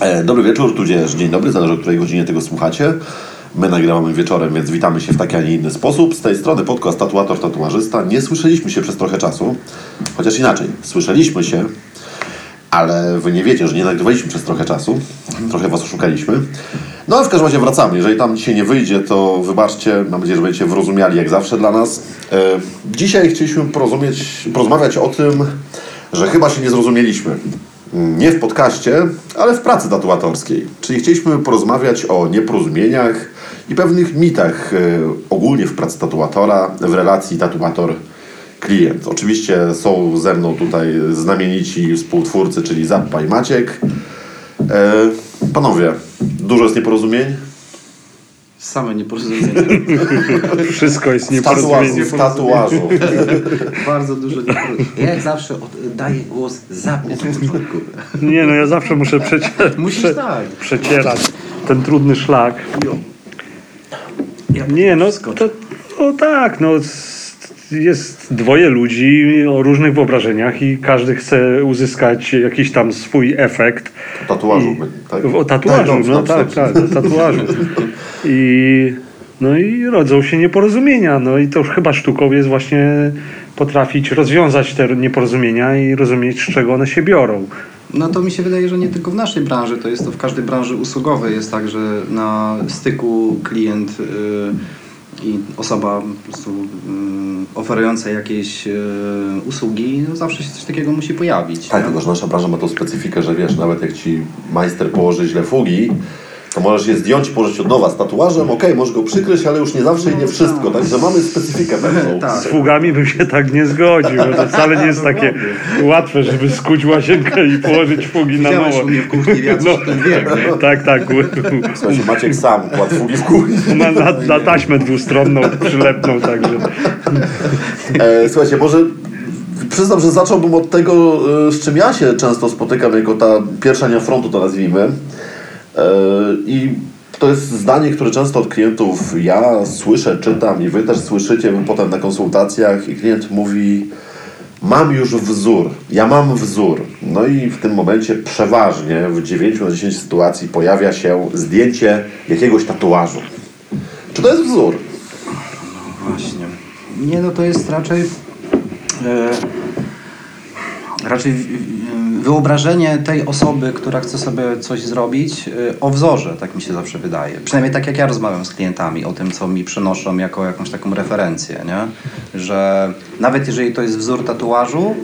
E, Dobry wieczór, tudzież dzień dobry, zależy o której godzinie tego słuchacie. My nagrywamy wieczorem, więc witamy się w taki, a nie inny sposób. Z tej strony podcast Tatuator Tatuażysta. Nie słyszeliśmy się przez trochę czasu, chociaż inaczej, słyszeliśmy się, ale wy nie wiecie, że nie nagrywaliśmy przez trochę czasu. Trochę was oszukaliśmy. No ale w każdym razie wracamy. Jeżeli tam dzisiaj nie wyjdzie, to wybaczcie. Mam nadzieję, że będziecie wyrozumiali jak zawsze dla nas. E, dzisiaj chcieliśmy porozmawiać o tym, że chyba się nie zrozumieliśmy. Nie w podcaście, ale w pracy tatuatorskiej. Czyli chcieliśmy porozmawiać o nieporozumieniach i pewnych mitach e, ogólnie w pracy tatuatora, w relacji tatuator-klient. Oczywiście są ze mną tutaj znamienici współtwórcy, czyli Zappa i Maciek. E, panowie, dużo jest nieporozumień? Same nieporozumienia. Wszystko jest W tatuażu. nieporozumienie. W tatuażu. Bardzo dużo nieporozumień. Ja jak zawsze oddaję głos na początku. Nie no, ja zawsze muszę przecie, Musisz prze, tak. przecierać ten trudny szlak. Nie no, to, o tak, no jest dwoje ludzi o różnych wyobrażeniach i każdy chce uzyskać jakiś tam swój efekt. Tatuażu. I, tak. O tatuażu, Tak, no tak, tak, o tatuażu. I, no i rodzą się nieporozumienia. No i to już chyba sztuką jest właśnie potrafić rozwiązać te nieporozumienia i rozumieć, z czego one się biorą. No to mi się wydaje, że nie tylko w naszej branży, to jest to w każdej branży usługowej jest tak, że na styku klient y, i osoba po prostu y, oferująca jakieś y, usługi, no zawsze się coś takiego musi pojawić. Tak, nie? tylko że nasza branża ma tą specyfikę, że wiesz, nawet jak ci majster położy źle fugi, to możesz je zdjąć i położyć od nowa z tatuażem, okej, możesz go przykryć, ale już nie zawsze i nie wszystko, także mamy specyfikę pewną. Tak. Z fugami bym się tak nie zgodził, bo to wcale nie jest takie łatwe, żeby skuć łazienkę i położyć fugi na nowo. mnie w kuchni, ja coś o tym wiem. nie? Tak, tak. Słuchajcie, Maciek sam kładł fugi w kuchni. Na, na, na taśmę dwustronną przylepną, także. E, słuchajcie, może przyznam, że zacząłbym od tego, e, z czym ja się często spotykam, jako ta pierwsza linia frontu to nazwijmy. E, I to jest zdanie, które często od klientów ja słyszę, czytam i wy też słyszycie potem na konsultacjach i klient mówi mam już wzór, ja mam wzór. No i w tym momencie przeważnie w 9 na 10 sytuacji pojawia się zdjęcie jakiegoś tatuażu. Czy to jest wzór? Właśnie. Nie, no to jest raczej e, raczej wyobrażenie tej osoby, która chce sobie coś zrobić e, o wzorze, tak mi się zawsze wydaje. Przynajmniej tak jak ja rozmawiam z klientami o tym, co mi przynoszą jako jakąś taką referencję, nie? Że nawet jeżeli to jest wzór tatuażu,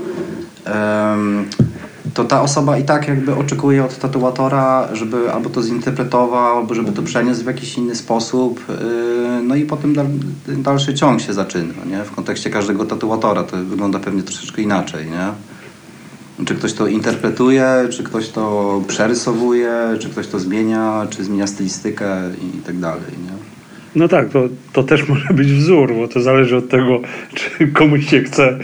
to ta osoba i tak jakby oczekuje od tatuatora, żeby albo to zinterpretował, albo żeby to przeniósł w jakiś inny sposób. Yy, No i potem dal, dalszy ciąg się zaczyna, nie? W kontekście każdego tatuatora to wygląda pewnie troszeczkę inaczej, nie? Czy ktoś to interpretuje, czy ktoś to przerysowuje, czy ktoś to zmienia, czy zmienia stylistykę i tak dalej, nie? No tak, to, to też może być wzór, bo to zależy od tego, czy komuś się chce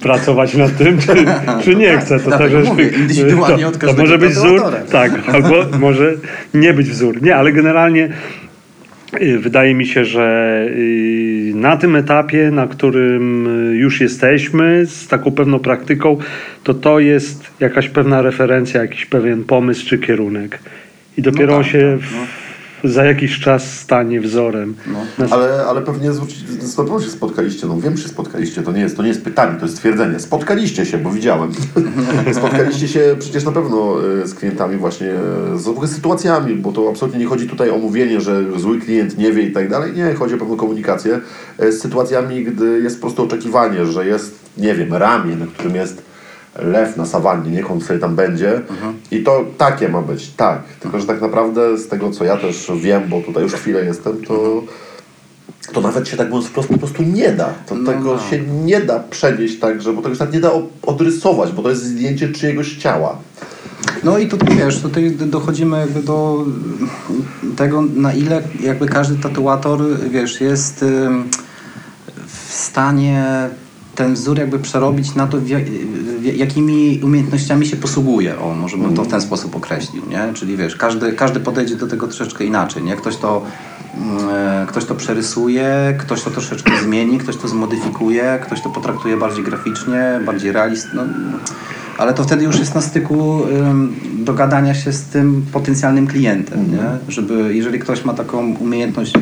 pracować nad tym, czy, czy nie chce. To też mówię, to, to może być wzór, tak, albo może nie być wzór. Nie, ale generalnie wydaje mi się, że y, na tym etapie, na którym y, już jesteśmy z taką pewną praktyką, to to jest jakaś pewna referencja, jakiś pewien pomysł czy kierunek. I dopiero tak, on się tak, no. w, za jakiś czas stanie wzorem. No. Ale, ale pewnie zwrócić, z pewnością się spotkaliście, no wiem, że się spotkaliście, to nie jest, to nie jest pytanie, to jest stwierdzenie. Spotkaliście się, bo widziałem. spotkaliście się przecież na pewno e, z klientami właśnie, e, z z sytuacjami, bo to absolutnie nie chodzi tutaj o mówienie, że zły klient nie wie i tak dalej. Nie, chodzi o pewną komunikację e, z sytuacjami, gdy jest po prostu oczekiwanie, że jest, nie wiem, ramię, na którym jest lew na sawannie, niech on sobie tam będzie. I to takie ma być, tak. Tylko, że tak naprawdę z tego, co ja też wiem, bo tutaj już chwilę jestem, to to nawet się tak mówiąc wprost po prostu nie da. To No, tego no. się nie da przenieść tak, że, bo tego się tak nie da odrysować, bo to jest zdjęcie czyjegoś ciała. No i tutaj wiesz, tutaj dochodzimy jakby do tego, na ile jakby każdy tatuator, wiesz, jest w stanie ten wzór jakby przerobić na to, jakimi umiejętnościami się posługuje. O, może bym to w ten sposób określił, nie? Czyli wiesz, każdy, każdy podejdzie do tego troszeczkę inaczej, nie? Ktoś to, mm, e, ktoś to przerysuje, ktoś to troszeczkę zmieni, ktoś to zmodyfikuje, ktoś to potraktuje bardziej graficznie, bardziej realist, no, Ale to wtedy już jest na styku dogadania się z tym potencjalnym klientem, nie? Żeby, jeżeli ktoś ma taką umiejętność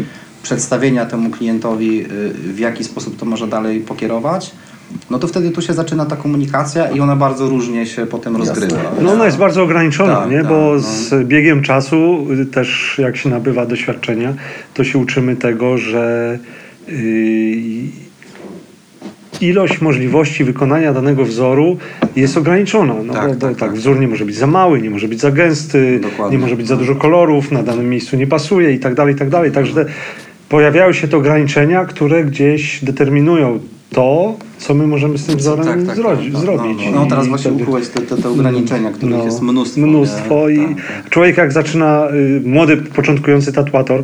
przedstawienia temu klientowi, y, w jaki sposób to może dalej pokierować, no to wtedy tu się zaczyna ta komunikacja i ona bardzo różnie się potem rozgrywa. No ona jest bardzo ograniczona, Tak, nie? tak, bo no. z biegiem czasu y, też jak się nabywa doświadczenia, to się uczymy tego, że yy, ilość możliwości wykonania danego wzoru jest ograniczona. No, Tak, bo, tak, tak, tak. wzór nie może być za mały, nie może być za gęsty, Dokładnie. nie może być za dużo kolorów, na danym miejscu nie pasuje i tak dalej, i tak dalej. Także pojawiają się te ograniczenia, które gdzieś determinują to, co my możemy z tym wzorem zro- no, zrobić. No, no, no teraz I właśnie ukułeś te, te, te ograniczenia, których no, jest mnóstwo. Mnóstwo nie? i Tak, tak. człowiek jak zaczyna, y, młody, początkujący tatuator,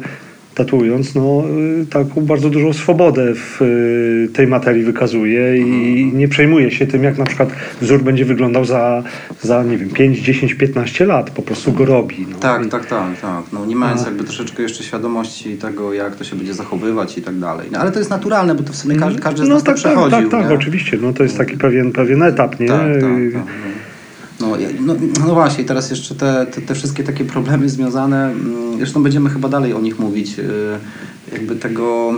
tatuując, no y, taką bardzo dużą swobodę w y, tej materii wykazuje i Mhm. nie przejmuje się tym, jak na przykład wzór będzie wyglądał za, za nie wiem, 5, 10, 15 lat. Po prostu go robi. No. Tak, I- tak, tak, tak. No, nie mając A. jakby troszeczkę jeszcze świadomości tego, jak to się będzie zachowywać i tak dalej. No, ale to jest naturalne, bo to w sumie każdy, każdy z no nas tak, to tak, przechodził. tak, tak, nie? oczywiście. No, to jest taki pewien, pewien etap, nie? Tak, tak, Y, tak. No, no, no właśnie, teraz jeszcze te, te, te wszystkie takie problemy związane, mm, zresztą będziemy chyba dalej o nich mówić, y, jakby tego,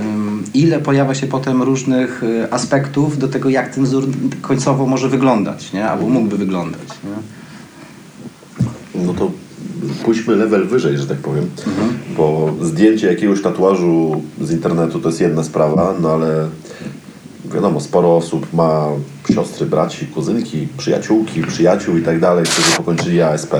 ym, ile pojawia się potem różnych y, aspektów do tego, jak ten wzór końcowo może wyglądać, nie? albo mógłby wyglądać. Nie? No to pójdźmy level wyżej, że tak powiem. Mhm. Bo zdjęcie jakiegoś tatuażu z internetu to jest jedna sprawa, no ale wiadomo, sporo osób ma siostry, braci, kuzynki, przyjaciółki, przyjaciół i tak dalej, którzy pokończyli ASP.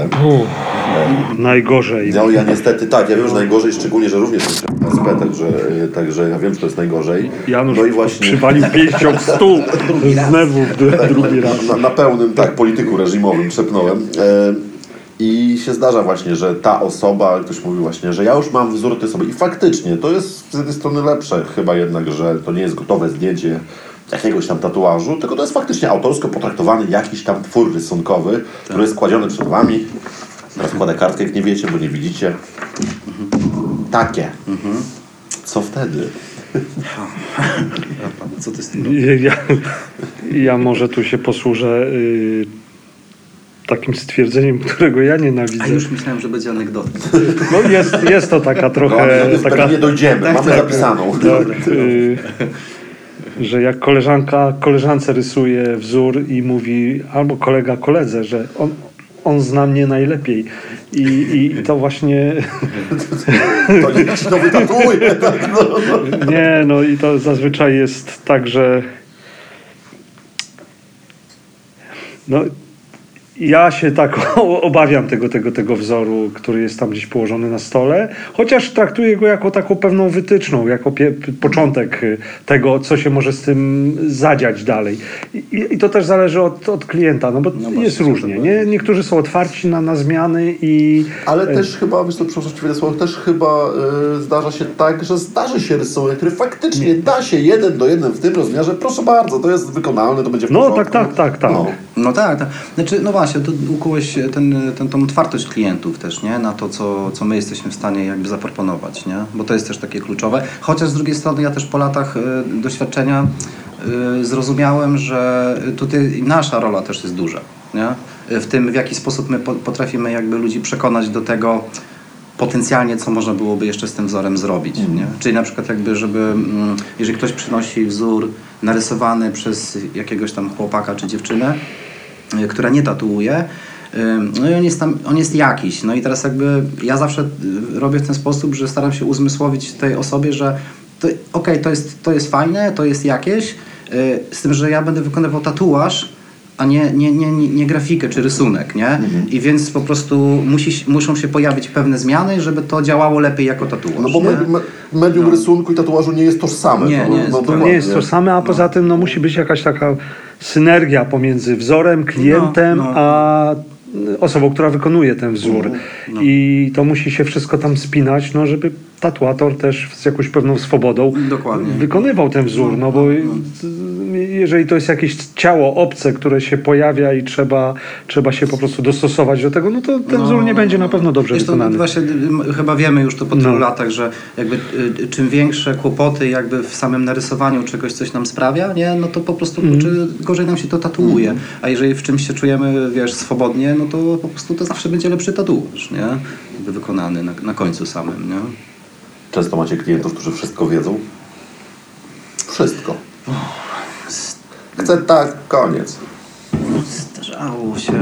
Najgorzej. No ja niestety tak, ja wiem, że najgorzej, szczególnie, że również jest ASP, także, także ja wiem, że to jest najgorzej. Janusz no i właśnie przywalił pięścią w stół z nerwów drugi raz. na, na pełnym tak, polityku reżimowym trzepnąłem. E, I się zdarza właśnie, że ta osoba, ktoś mówi właśnie, że ja już mam wzór tej osoby i faktycznie to jest z jednej strony lepsze chyba jednak, że to nie jest gotowe zdjęcie jakiegoś tam tatuażu, tylko to jest faktycznie autorsko potraktowany jakiś tam twór rysunkowy, który jest kładziony przed wami. Teraz kładę kartkę, jak nie wiecie, bo nie widzicie. Takie. Co wtedy? Co ty z tym Ja, ja może tu się posłużę y, takim stwierdzeniem, którego ja nienawidzę. A już myślałem, że będzie anegdota. No jest, jest to taka No, trochę... no, taka, nie dojdziemy, Tak, mamy tak. zapisaną. tak, y, że jak koleżanka koleżance rysuje wzór i mówi, albo kolega koledze, że on, on zna mnie najlepiej. I, i, i to właśnie... To niech ci to wytatuje. Tak, no. Nie, no i to zazwyczaj jest tak, że no ja się tak obawiam tego, tego, tego wzoru, który jest tam gdzieś położony na stole, chociaż traktuję go jako taką pewną wytyczną, jako pie, początek tego, co się może z tym zadziać dalej. I, i to też zależy od, od klienta, no bo No właśnie, jest to różnie. Nie? Niektórzy są otwarci na, na zmiany i Ale też chyba, wiesz co, przepraszam też chyba y, zdarza się tak, że zdarzy się rysunek, który faktycznie da się jeden do jeden w tym rozmiarze. Proszę bardzo, to jest wykonalne, to będzie w No, porządku. tak, tak, tak, tak. No. No tak, tak. Znaczy, no właśnie, tu ukułeś ten, ten, tą otwartość klientów też, nie? Na to, co, co my jesteśmy w stanie jakby zaproponować, nie? Bo to jest też takie kluczowe. Chociaż z drugiej strony ja też po latach y, doświadczenia y, zrozumiałem, że tutaj nasza rola też jest duża, nie? W tym, w jaki sposób my po, potrafimy jakby ludzi przekonać do tego, potencjalnie, co można byłoby jeszcze z tym wzorem zrobić. Nie? Czyli na przykład jakby, żeby, mm, jeżeli ktoś przynosi wzór narysowany przez jakiegoś tam chłopaka czy dziewczynę, która nie tatuuje, y, no i on jest tam, on jest jakiś. No i teraz jakby ja zawsze y, robię w ten sposób, że staram się uzmysłowić tej osobie, że to, okej, to, jest, to jest fajne, to jest jakieś, y, z tym, że ja będę wykonywał tatuaż, a nie, nie, nie, nie, grafikę czy rysunek, nie? I więc po prostu musi, muszą się pojawić pewne zmiany, żeby to działało lepiej jako tatuaż. No bo nie? me, me, medium rysunku i tatuażu nie jest tożsame. Nie, no, nie jest. no, To nie jest to same, a poza tym no, musi być jakaś taka synergia pomiędzy wzorem, klientem, No, no. a osobą, która wykonuje ten wzór. I to musi się wszystko tam spinać, no, żeby tatuator też z jakąś pewną swobodą Dokładnie. wykonywał ten wzór. No bo jeżeli to jest jakieś ciało obce, które się pojawia i trzeba, trzeba się po prostu dostosować do tego, no to ten wzór nie będzie na pewno dobrze Wiesz, to wykonany. właśnie chyba wiemy już to po tylu No. latach, że jakby y, czym większe kłopoty jakby w samym narysowaniu czegoś coś nam sprawia, nie, no to po prostu Mhm. kurczę, gorzej nam się to tatuuje. A jeżeli w czymś się czujemy, wiesz, swobodnie, no to po prostu to zawsze będzie lepszy tatuaż, nie? Jakby wykonany na, na końcu samym, nie? Często macie klientów, którzy wszystko wiedzą. Wszystko. Chcę tak, koniec. Zdarzało się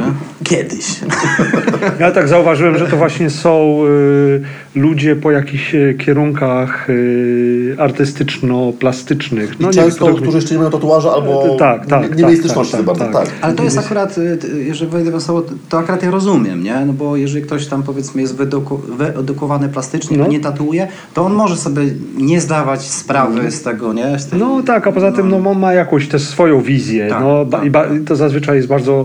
kiedyś. Ja tak zauważyłem, że to właśnie są y, ludzie po jakichś y, kierunkach y, artystyczno-plastycznych. I nie często, wiem, którzy jeszcze nie mają tatuaża albo E, tak, tak, nie, nie tak, mieli styczności tak, za bardzo. tak, Tak. tak. Ale to jest akurat, y, y, jeżeli wejdę w słowo, to akurat ja rozumiem, nie? No bo jeżeli ktoś tam powiedzmy jest wyeduku- wyedukowany plastycznie, No. a nie tatuuje, to on może sobie nie zdawać sprawy z tego, nie? Z tej, No tak, a poza tym no, ma jakąś też swoją wizję. Tak, no, tak, i to zazwyczaj jest bardzo,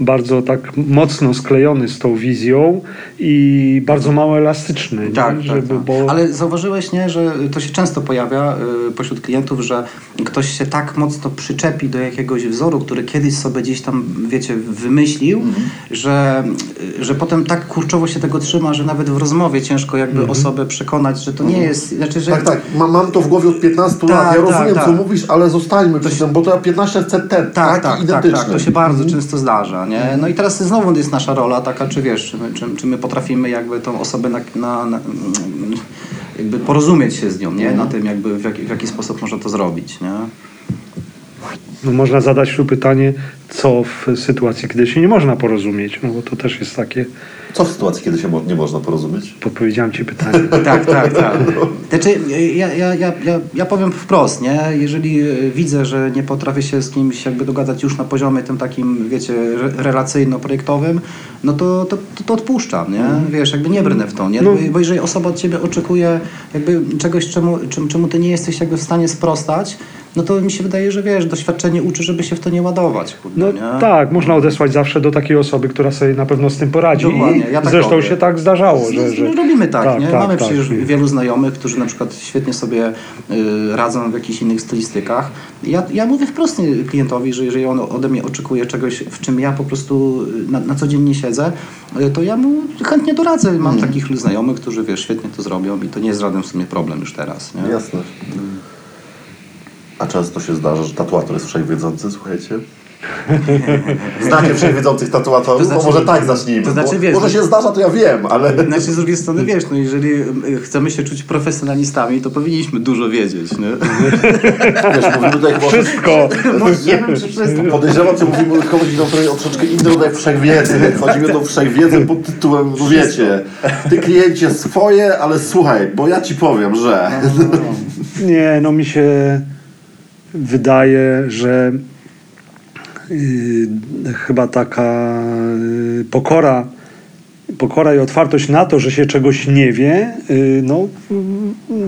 bardzo tak mocno sklejony z tą wizją i bardzo mało elastyczny. nie? Tak, tak, Żeby, tak. Bo... Ale zauważyłeś, nie, że to się często pojawia y, pośród klientów, że ktoś się tak mocno przyczepi do jakiegoś wzoru, który kiedyś sobie gdzieś tam, wiecie, wymyślił, Mhm. że, y, że potem tak kurczowo się tego trzyma, że nawet w rozmowie ciężko jakby Mhm. osobę przekonać, że to nie jest, znaczy, że Tak, tak. Ma, mam to w głowie od 15 Tak, lat. Ja tak, rozumiem, tak. co mówisz, ale zostańmy przy tym, bo to ja 15 chcę ten, Tak, tak, tak, identyczny. tak, to się bardzo często zdarza, nie? No i teraz znowu jest nasza rola taka, czy wiesz, czy my, czy, czy my potrafimy jakby tą osobę na, na, na, jakby porozumieć się z nią, nie? Na tym jakby w jaki, w jaki sposób można to zrobić, nie? No, można zadać tu pytanie, co w sytuacji, kiedy się nie można porozumieć, no bo to też jest takie, Co w sytuacji, kiedy się mo- nie można porozumieć? podpowiedziałem ci pytanie. Tak, tak, tak. Znaczy, ja, ja, ja, ja, ja powiem wprost, nie? Jeżeli e, widzę, że nie potrafię się z kimś jakby dogadać już na poziomie tym takim, wiecie, re- relacyjno-projektowym, no to, to, to, to odpuszczam, nie? Wiesz, jakby nie brnę w to, nie? No. Bo, bo jeżeli osoba od ciebie oczekuje jakby czegoś, czemu, czym, czemu ty nie jesteś jakby w stanie sprostać, no to mi się wydaje, że wiesz, doświadczenie uczy, żeby się w to nie ładować, kurde, No nie? tak, można odesłać zawsze do takiej osoby, która sobie na pewno z tym poradzi. Dokładnie, ja tak zresztą robię. się tak zdarzało, że, że... No, robimy tak, nie? tak, Mamy tak. przecież wielu znajomych, którzy na przykład świetnie sobie y, radzą w jakichś innych stylistykach. Ja, ja mówię wprost klientowi, że jeżeli on ode mnie oczekuje czegoś, w czym ja po prostu y, na, na co dzień nie siedzę, y, to ja mu chętnie doradzę. Mam Mhm. takich znajomych, którzy wiesz, świetnie to zrobią i to nie jest żaden w sumie problem już teraz. Nie? Jasne. A często się zdarza, że tatuator jest wszechwiedzący, słuchajcie? Znacie wszechwiedzących tatuatorów? To znaczy- to może tak zacznijmy. to znaczy, wiesz, może no- się zdarza, to ja wiem, ale... Znaczy z drugiej strony wiesz, no jeżeli y, chcemy się czuć profesjonalistami, to powinniśmy dużo wiedzieć. Nie? Wiesz, mówimy tutaj chyba... Wszystko! No nie wiem, czy wszystko. Podejrzewam, że mówimy, tutaj o troszeczkę inny rodzaj wszechwiedzy. Chodzi mi o wszechwiedzę pod tytułem, no wiecie, ty kliencie swoje, ale słuchaj, bo ja ci powiem, że... Nie, no mi się wydaje, że yy, chyba taka yy, pokora, pokora i otwartość na to, że się czegoś nie wie, yy, no,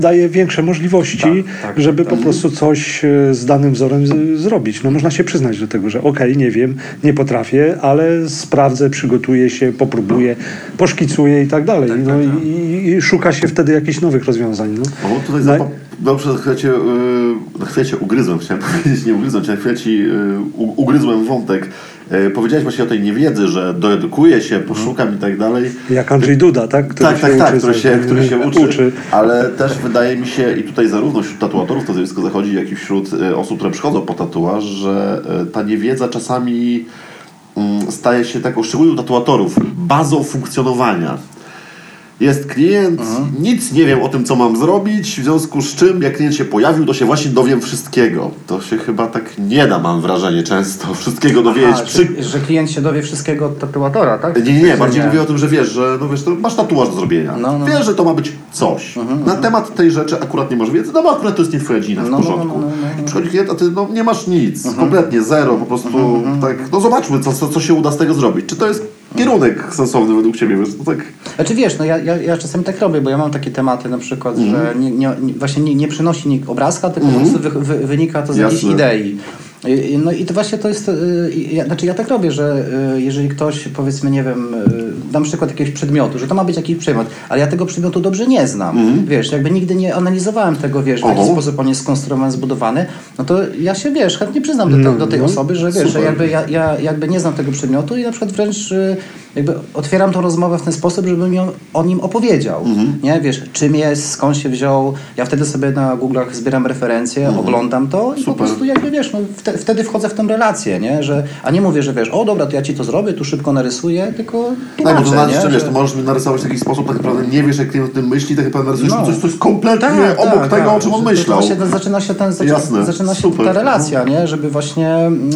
daje większe możliwości, Tak, tak, żeby tak. po prostu coś yy, z danym wzorem z, zrobić. No, można się przyznać do tego, że okej, nie wiem, nie potrafię, ale sprawdzę, przygotuję się, popróbuję, poszkicuję i tak dalej. Tak, no, tak, tak. I, I szuka się wtedy jakichś nowych rozwiązań. No. No, tutaj No zapa- Dobrze, chwilę cię, yy, na chwilę cię ugryzłem, chciałem powiedzieć, nie ugryzłem na chwilę ci yy, ugryzłem wątek. Yy, powiedziałeś właśnie o tej niewiedzy, że doedukuję się, poszukam i tak dalej. Jak Andrzej Duda, tak? Który tak, tak, tak, który się, który się uczy, uczy. ale też wydaje mi się, i tutaj zarówno wśród tatuatorów to zjawisko zachodzi, jak i wśród y, osób, które przychodzą po tatuaż, że y, ta niewiedza czasami mm, staje się taką, szczególnie u tatuatorów, bazą funkcjonowania. Jest klient, nic nie wiem o tym, co mam zrobić, w związku z czym, jak klient się pojawił, to się właśnie dowiem wszystkiego. To się chyba tak nie da, mam wrażenie, często wszystkiego dowiedzieć. A, przy... że, że klient się dowie wszystkiego od tatuatora, tak? Nie, nie, nie, bardziej mówię o tym, że wiesz, że no wiesz, masz tatuaż do zrobienia. No, no. Wiesz, że to ma być coś. Na temat tej rzeczy akurat nie masz wiedzy, no bo akurat to jest nie twoja dziedzina, w No, no, no, porządku. no, no, no. Przychodzi klient, a ty no, nie masz nic, kompletnie zero, po prostu tak, no zobaczmy, co, co, co się uda z tego zrobić. Czy to jest kierunek sensowny według ciebie, wiesz, no tak... Znaczy wiesz, no ja, ja ja, ja czasami tak robię, bo ja mam takie tematy na przykład, Mhm. że nie, nie, nie, właśnie nie, nie przynosi nikt obrazka, tylko po prostu wy, wy, wynika to z jakiejś idei. No i to właśnie to jest, y, ja, znaczy ja tak robię, że y, jeżeli ktoś powiedzmy, nie wiem, y, dam przykład jakiegoś przedmiotu, że to ma być jakiś przedmiot, ale ja tego przedmiotu dobrze nie znam, wiesz, jakby nigdy nie analizowałem tego, wiesz, w jaki Mhm. Sposób on jest skonstruowany, zbudowany, no to ja się, wiesz, chętnie przyznam do, te, do tej no. osoby, że wiesz, że Super. jakby ja, ja jakby nie znam tego przedmiotu i na przykład wręcz jakby otwieram tą rozmowę w ten sposób, żebym ją, o nim opowiedział. Mhm. Nie, wiesz, czym jest, skąd się wziął. Ja wtedy sobie na Google'ach zbieram referencje, oglądam to i po Mhm. Super. prostu jakby wiesz, no, wte, wtedy wchodzę w tę relację, nie? Że, a nie mówię, że wiesz, o dobra, to ja ci to zrobię, tu szybko narysuję, tylko Tak, bo to nie? jeszcze, wiesz, Że- to możesz mi narysować w taki sposób, tak naprawdę nie wiesz, jak klient o tym myśli, tak naprawdę narysujesz No. coś, co jest kompletnie Tak, obok tak, tego, tak. o czym on Że to myślał. Właśnie zaczyna się, ten, zaczyna, Jasne, zaczyna się super. ta relacja, nie? Żeby właśnie... mm,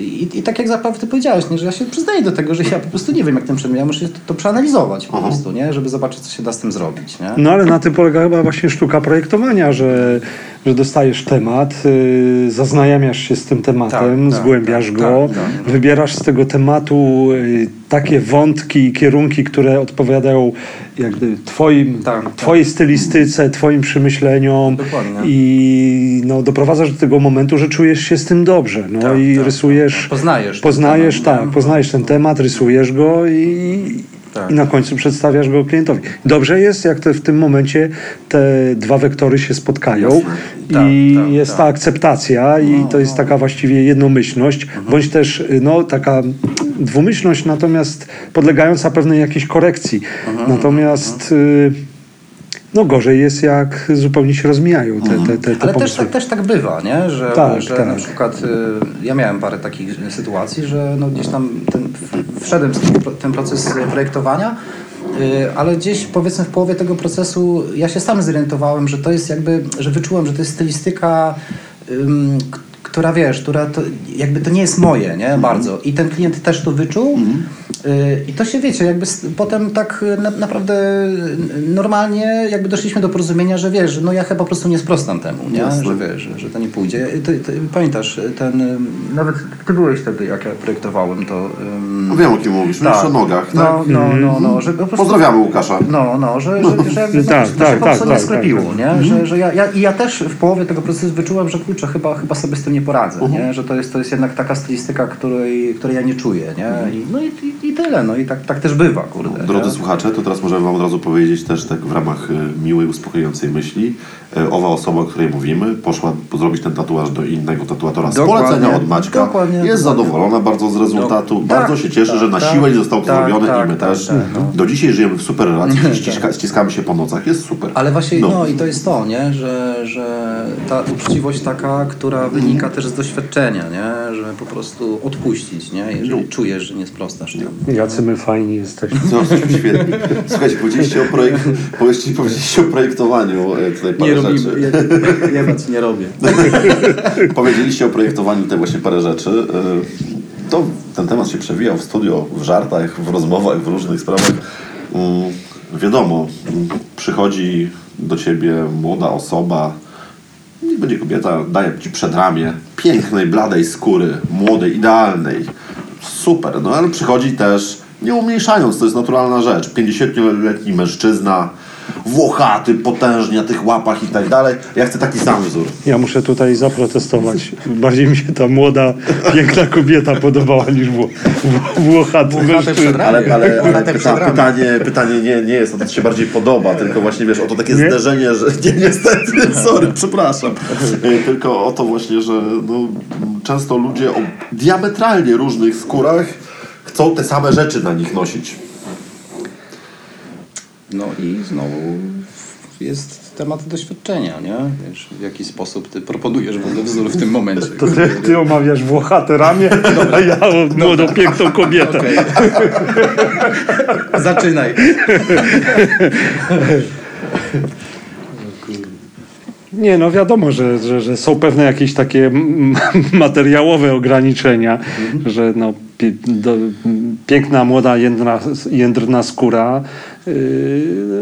I, I tak jak zapewne ty powiedziałeś, nie? że ja się przyznaję do tego, że ja po prostu nie wiem, jak ten przedmiot, ja muszę to, to przeanalizować po Aha. prostu, nie? Żeby zobaczyć, co się da z tym zrobić, nie? No ale na tym polega chyba właśnie sztuka projektowania, że, że dostajesz temat, yy, zaznajamiasz się z tym tematem, Tak, tak, zgłębiasz tak, go, tak, tak. wybierasz z tego tematu yy, takie wątki i kierunki, które odpowiadają jakby twoim, Tak, tak. twojej stylistyce, twoim przemyśleniom Dokładnie. i no, doprowadzasz do tego momentu, że czujesz się z tym dobrze. No Tak, i tak, rysujesz, tak. Poznajesz ten poznajesz, temat, tak, poznajesz ten temat, rysujesz go i, Tak. i na końcu przedstawiasz go klientowi. Dobrze jest, jak te, w tym momencie te dwa wektory się spotkają Jasne. i Tak, tak, jest tak. ta akceptacja i to jest taka właściwie jednomyślność, Mhm. bądź też no, taka dwumyślność, natomiast podlegająca pewnej jakiejś korekcji. Mhm, Natomiast y, no gorzej jest, jak zupełnie się rozmijają te, te, te, te Ale też pomysły. tak, też tak bywa, nie? Że, Tak, że tak. na przykład y, ja miałem parę takich sytuacji, że no gdzieś tam ten, wszedłem w ten, proces projektowania, y, ale gdzieś powiedzmy w połowie tego procesu ja się sam zorientowałem, że to jest jakby, że wyczułem, że to jest stylistyka, która wiesz, która to, jakby to nie jest moje, nie? Bardzo. I ten klient też to wyczuł. Y, I to się wiecie, jakby potem tak y, na, naprawdę y, normalnie jakby doszliśmy do porozumienia, że wiesz, no ja chyba po prostu nie sprostam temu, nie? Jasne. Że wiesz, że, że to nie pójdzie. Ty, ty, pamiętasz, ten, y, nawet ty byłeś wtedy, jak ja projektowałem to. No wiem, o kim mówisz. Mówisz o nogach, tak? No, no, no, no, że po prostu... Pozdrawiamy Łukasza. No, no, że, że, że jakby Tak, to, to tak, się po prostu tak, nie tak, sklepiło, tak, nie? Że, że ja, ja, I ja też w połowie tego procesu wyczułem, że kurczę, chyba, chyba sobie z tym nie poradzę, nie? Że to jest, to jest jednak taka stylistyka, której, której ja nie czuję, nie? I, no i, i tyle, no i tak, tak też bywa, kurde. Drodzy nie? słuchacze, to teraz możemy Wam od razu powiedzieć też tak w ramach e, miłej, uspokojającej myśli. E, Owa osoba, o której mówimy, poszła zrobić ten tatuaż do innego tatuatora z Dokładnie, polecenia od Maćka. dokładnie, Jest dokładnie. zadowolona bardzo z rezultatu. No, bardzo tak, się cieszy, tak, że na tak, siłę nie zostało to tak, zrobione tak, i my tak, też. tak, no. Do dzisiaj żyjemy w super relacji, ściska, ściskamy się po nocach. Jest super. Ale właśnie, no. i to jest to, nie? Że, że ta uczciwość taka, która wynika też z doświadczenia, nie? Że po prostu odpuścić, nie? Jeżeli czujesz, że nie sprostasz temu. Jacy my fajni jesteśmy. No, świetnie. Słuchajcie, powiedzieliście o, projek- powiedzieliście, o projektowaniu e, tutaj parę rzeczy. ja, ja, ja nic nie robię. Powiedzieliście o projektowaniu tutaj właśnie parę rzeczy. Y, To ten temat się przewijał w studio, w żartach, w rozmowach, w różnych sprawach. Mm, Wiadomo, mm, przychodzi do ciebie młoda osoba, nie będzie kobieta, daje ci przedramię pięknej, bladej skóry, młodej, idealnej. Super, no ale przychodzi też, nie umniejszając, to jest naturalna rzecz, 50-letni mężczyzna, włochaty, potężnie na tych łapach i tak dalej. Ja chcę taki sam wzór. Ja muszę tutaj zaprotestować. Bardziej mi się ta młoda, piękna kobieta podobała niż wło, wło, włochaty mężczyzna. Ale, ale, ale pyta, pytanie, pytanie nie, nie jest o to, co ci się bardziej podoba, tylko właśnie wiesz, o to takie Nie? zderzenie, że nie, niestety, sorry, przepraszam. Y, Tylko o to właśnie, że no, często ludzie o diametralnie różnych skórach chcą te same rzeczy na nich nosić. No i znowu jest temat doświadczenia, nie? Wiesz, w jaki sposób ty proponujesz w ogóle wzór w tym momencie. To ty, ty omawiasz włochate ramię, a ja młodą, piękną kobietę. Okej. Zaczynaj. Nie, no wiadomo, że, że, że są pewne jakieś takie materiałowe ograniczenia, że no, do, piękna, młoda, jędrna, jędrna skóra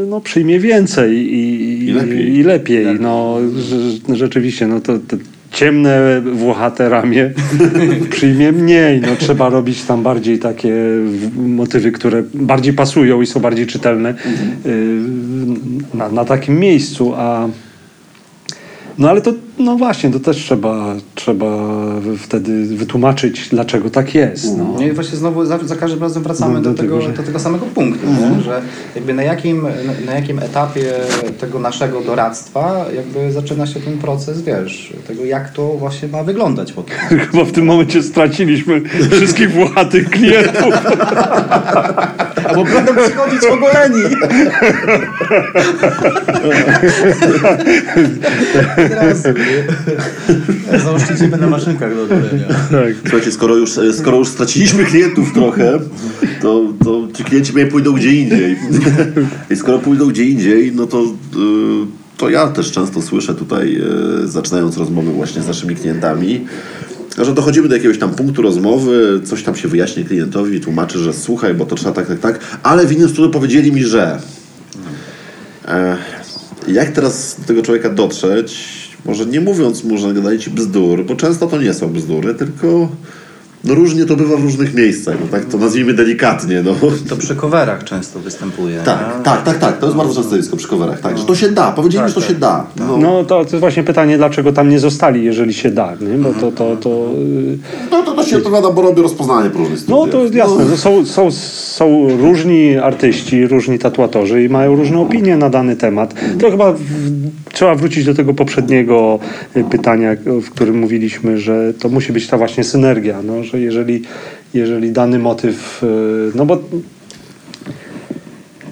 no, przyjmie więcej i, I lepiej. I lepiej. No, że, rzeczywiście, no to, to ciemne, włochate ramię przyjmie mniej. No, trzeba robić tam bardziej takie motywy, które bardziej pasują i są bardziej czytelne y, na, na takim miejscu, a no ale to, no właśnie, to też trzeba, trzeba wtedy wytłumaczyć, dlaczego tak jest. No. No i właśnie znowu za, za każdym razem wracamy No, do, do tego, tego, że- do tego samego punktu, nie? że jakby na jakim, na, na jakim etapie tego naszego doradztwa jakby zaczyna się ten proces, wiesz, tego jak to właśnie ma wyglądać potem. Chyba w tym momencie straciliśmy wszystkich włochatych klientów. Albo będą przychodzić ogoleni. Założcie będę na maszynkach do ogolenia. Tak. Słuchajcie, skoro już, skoro już straciliśmy klientów trochę, to, to ci klienci mnie pójdą gdzie indziej. I skoro pójdą gdzie indziej, no to, e, to ja też często słyszę tutaj, e, zaczynając rozmowy właśnie z naszymi klientami, że dochodzimy do jakiegoś tam punktu rozmowy, coś tam się wyjaśni klientowi, tłumaczy, że słuchaj, bo to trzeba tak, tak, tak, ale w innym studiu powiedzieli mi, że... E, jak teraz do tego człowieka dotrzeć? Może nie mówiąc mu, że gadaje ci bzdur, bo często to nie są bzdury, tylko no różnie to bywa w różnych miejscach, no tak to nazwijmy delikatnie. No. To przy coverach często występuje. Tak, nie? tak, tak, tak. To jest bardzo częste zjawisko przy coverach, tak, że to się da. Powiedzieli, Tak, że to tak. się da. No, No to, jest właśnie pytanie, dlaczego tam nie zostali, jeżeli się da, nie? Bo to, to, to, y, no to, to się odpowiada, bo robię rozpoznanie po różnych no to jest jasne, no, są, są, są różni artyści, różni tatuatorzy i mają różne opinie na dany temat. To chyba w, trzeba wrócić do tego poprzedniego y, pytania, w którym mówiliśmy, że to musi być ta właśnie synergia, no, że jeżeli, jeżeli dany motyw, y, no bo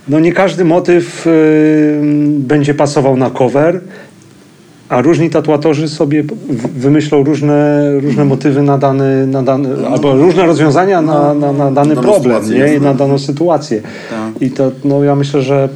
no nie każdy motyw y, będzie pasował na cover, a różni tatuatorzy sobie wymyślą różne, różne motywy na dany, na dany albo różne rozwiązania na, na, na dany problem, sytuację, nie? I na daną sytuację. Tak. I to, no ja myślę, że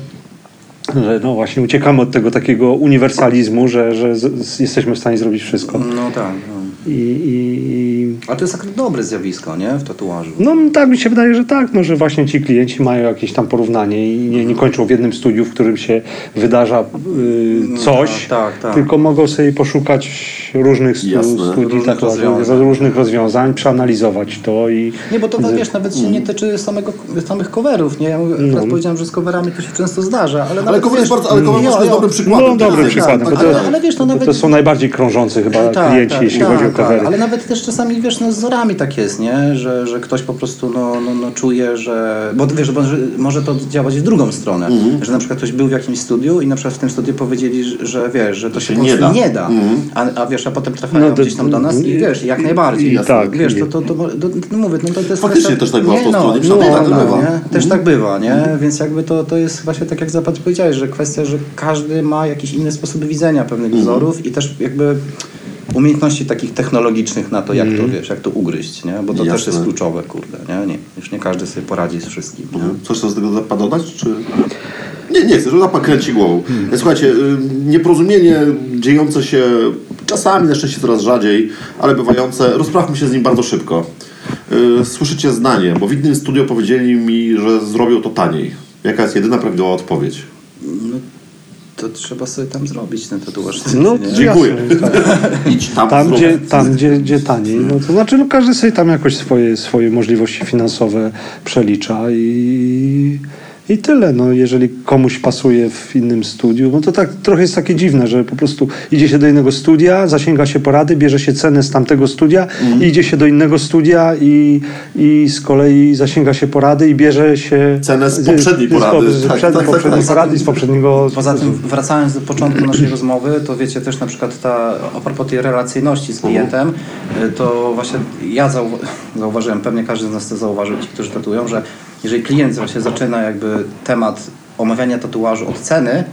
że no właśnie uciekamy od tego takiego uniwersalizmu, że, że jesteśmy w stanie zrobić wszystko. No tak. No. I, i, i A to jest takie dobre zjawisko, nie? W tatuażu. no tak mi się wydaje, że tak, no, że właśnie ci klienci mają jakieś tam porównanie i nie, nie kończą w jednym studiu, w którym się wydarza y, coś, tak, tak, tak. tylko mogą sobie poszukać różnych stu, Jasne. studii Różnych tatuażu, rozwiązań. różnych rozwiązań, przeanalizować to i Nie, bo to wiesz, nawet się nie tyczy samego, samych coverów, nie? Ja teraz powiedziałem, że z coverami to się często zdarza, ale Ale cover jest bardzo, ale cover jest dobrym przykładem. no dobrym Tak, przykładem, tak, tak, to, tak. ale wiesz, no nawet- to są najbardziej krążący chyba klienci, jeśli chodzi o covery. Tak, Ale nawet też czasami, wiesz, no z wzorami tak jest, nie? Że, że ktoś po prostu no, no, no czuje, że... Bo wiesz, bo, że może to działać w drugą stronę. Mhm. Że na przykład ktoś był w jakimś studiu i na przykład w tym studiu powiedzieli, że, że wiesz, że to się, się nie da. nie da. A, a wiesz, a potem trafiają No to- gdzieś tam do nas i wiesz, jak najbardziej. i tak, Wiesz, i- to, to, to, to, no mówię, no to, to jest Faktycznie też tak bywa nie, no, no, tak no, bywa. nie? Też tak bywa, nie? Więc jakby to, to jest właśnie tak jak Zapad powiedziałeś, że kwestia, że każdy ma jakiś inny sposób widzenia pewnych Mhm. wzorów i też jakby umiejętności takich technologicznych na to, jak to wiesz, jak to ugryźć, nie? Bo to też Jasne. jest kluczowe, kurde, nie? nie? Już nie każdy sobie poradzi z wszystkim. Nie? Coś chcesz z tego dodać, czy... Nie, nie chcę, że Zappa kręci głową. Słuchajcie, y, nieporozumienie dziejące się czasami, na szczęście coraz rzadziej, ale bywające, rozprawmy się z nim bardzo szybko. Y, Słyszycie zdanie, bo w innym studio powiedzieli mi, że zrobią to taniej. Jaka jest jedyna prawidłowa odpowiedź? To trzeba sobie tam zrobić ten tatuaż. No, nie? Dziękuję. tak. Idź tam, Tam, zrób. gdzie, tam gdzie, gdzie taniej. No to znaczy, no każdy sobie tam jakoś swoje, swoje możliwości finansowe przelicza i, i tyle. No, jeżeli komuś pasuje w innym studiu, no to tak trochę jest takie dziwne, że po prostu idzie się do innego studia, zasięga się porady, bierze się cenę z tamtego studia, Mhm. i idzie się do innego studia i, i z kolei zasięga się porady i bierze się Cenę z poprzedniej porady. Z, z, Tak, tak, tak, poprzedniej tak. porady i z poprzedniego... Poza tym, wracając do początku naszej rozmowy, to wiecie też na przykład ta, a propos tej relacyjności z klientem, y, to właśnie ja zauwa- zauważyłem, pewnie każdy z nas to zauważył, ci, którzy tatuują, że jeżeli klient właśnie zaczyna jakby temat omawiania tatuażu od ceny,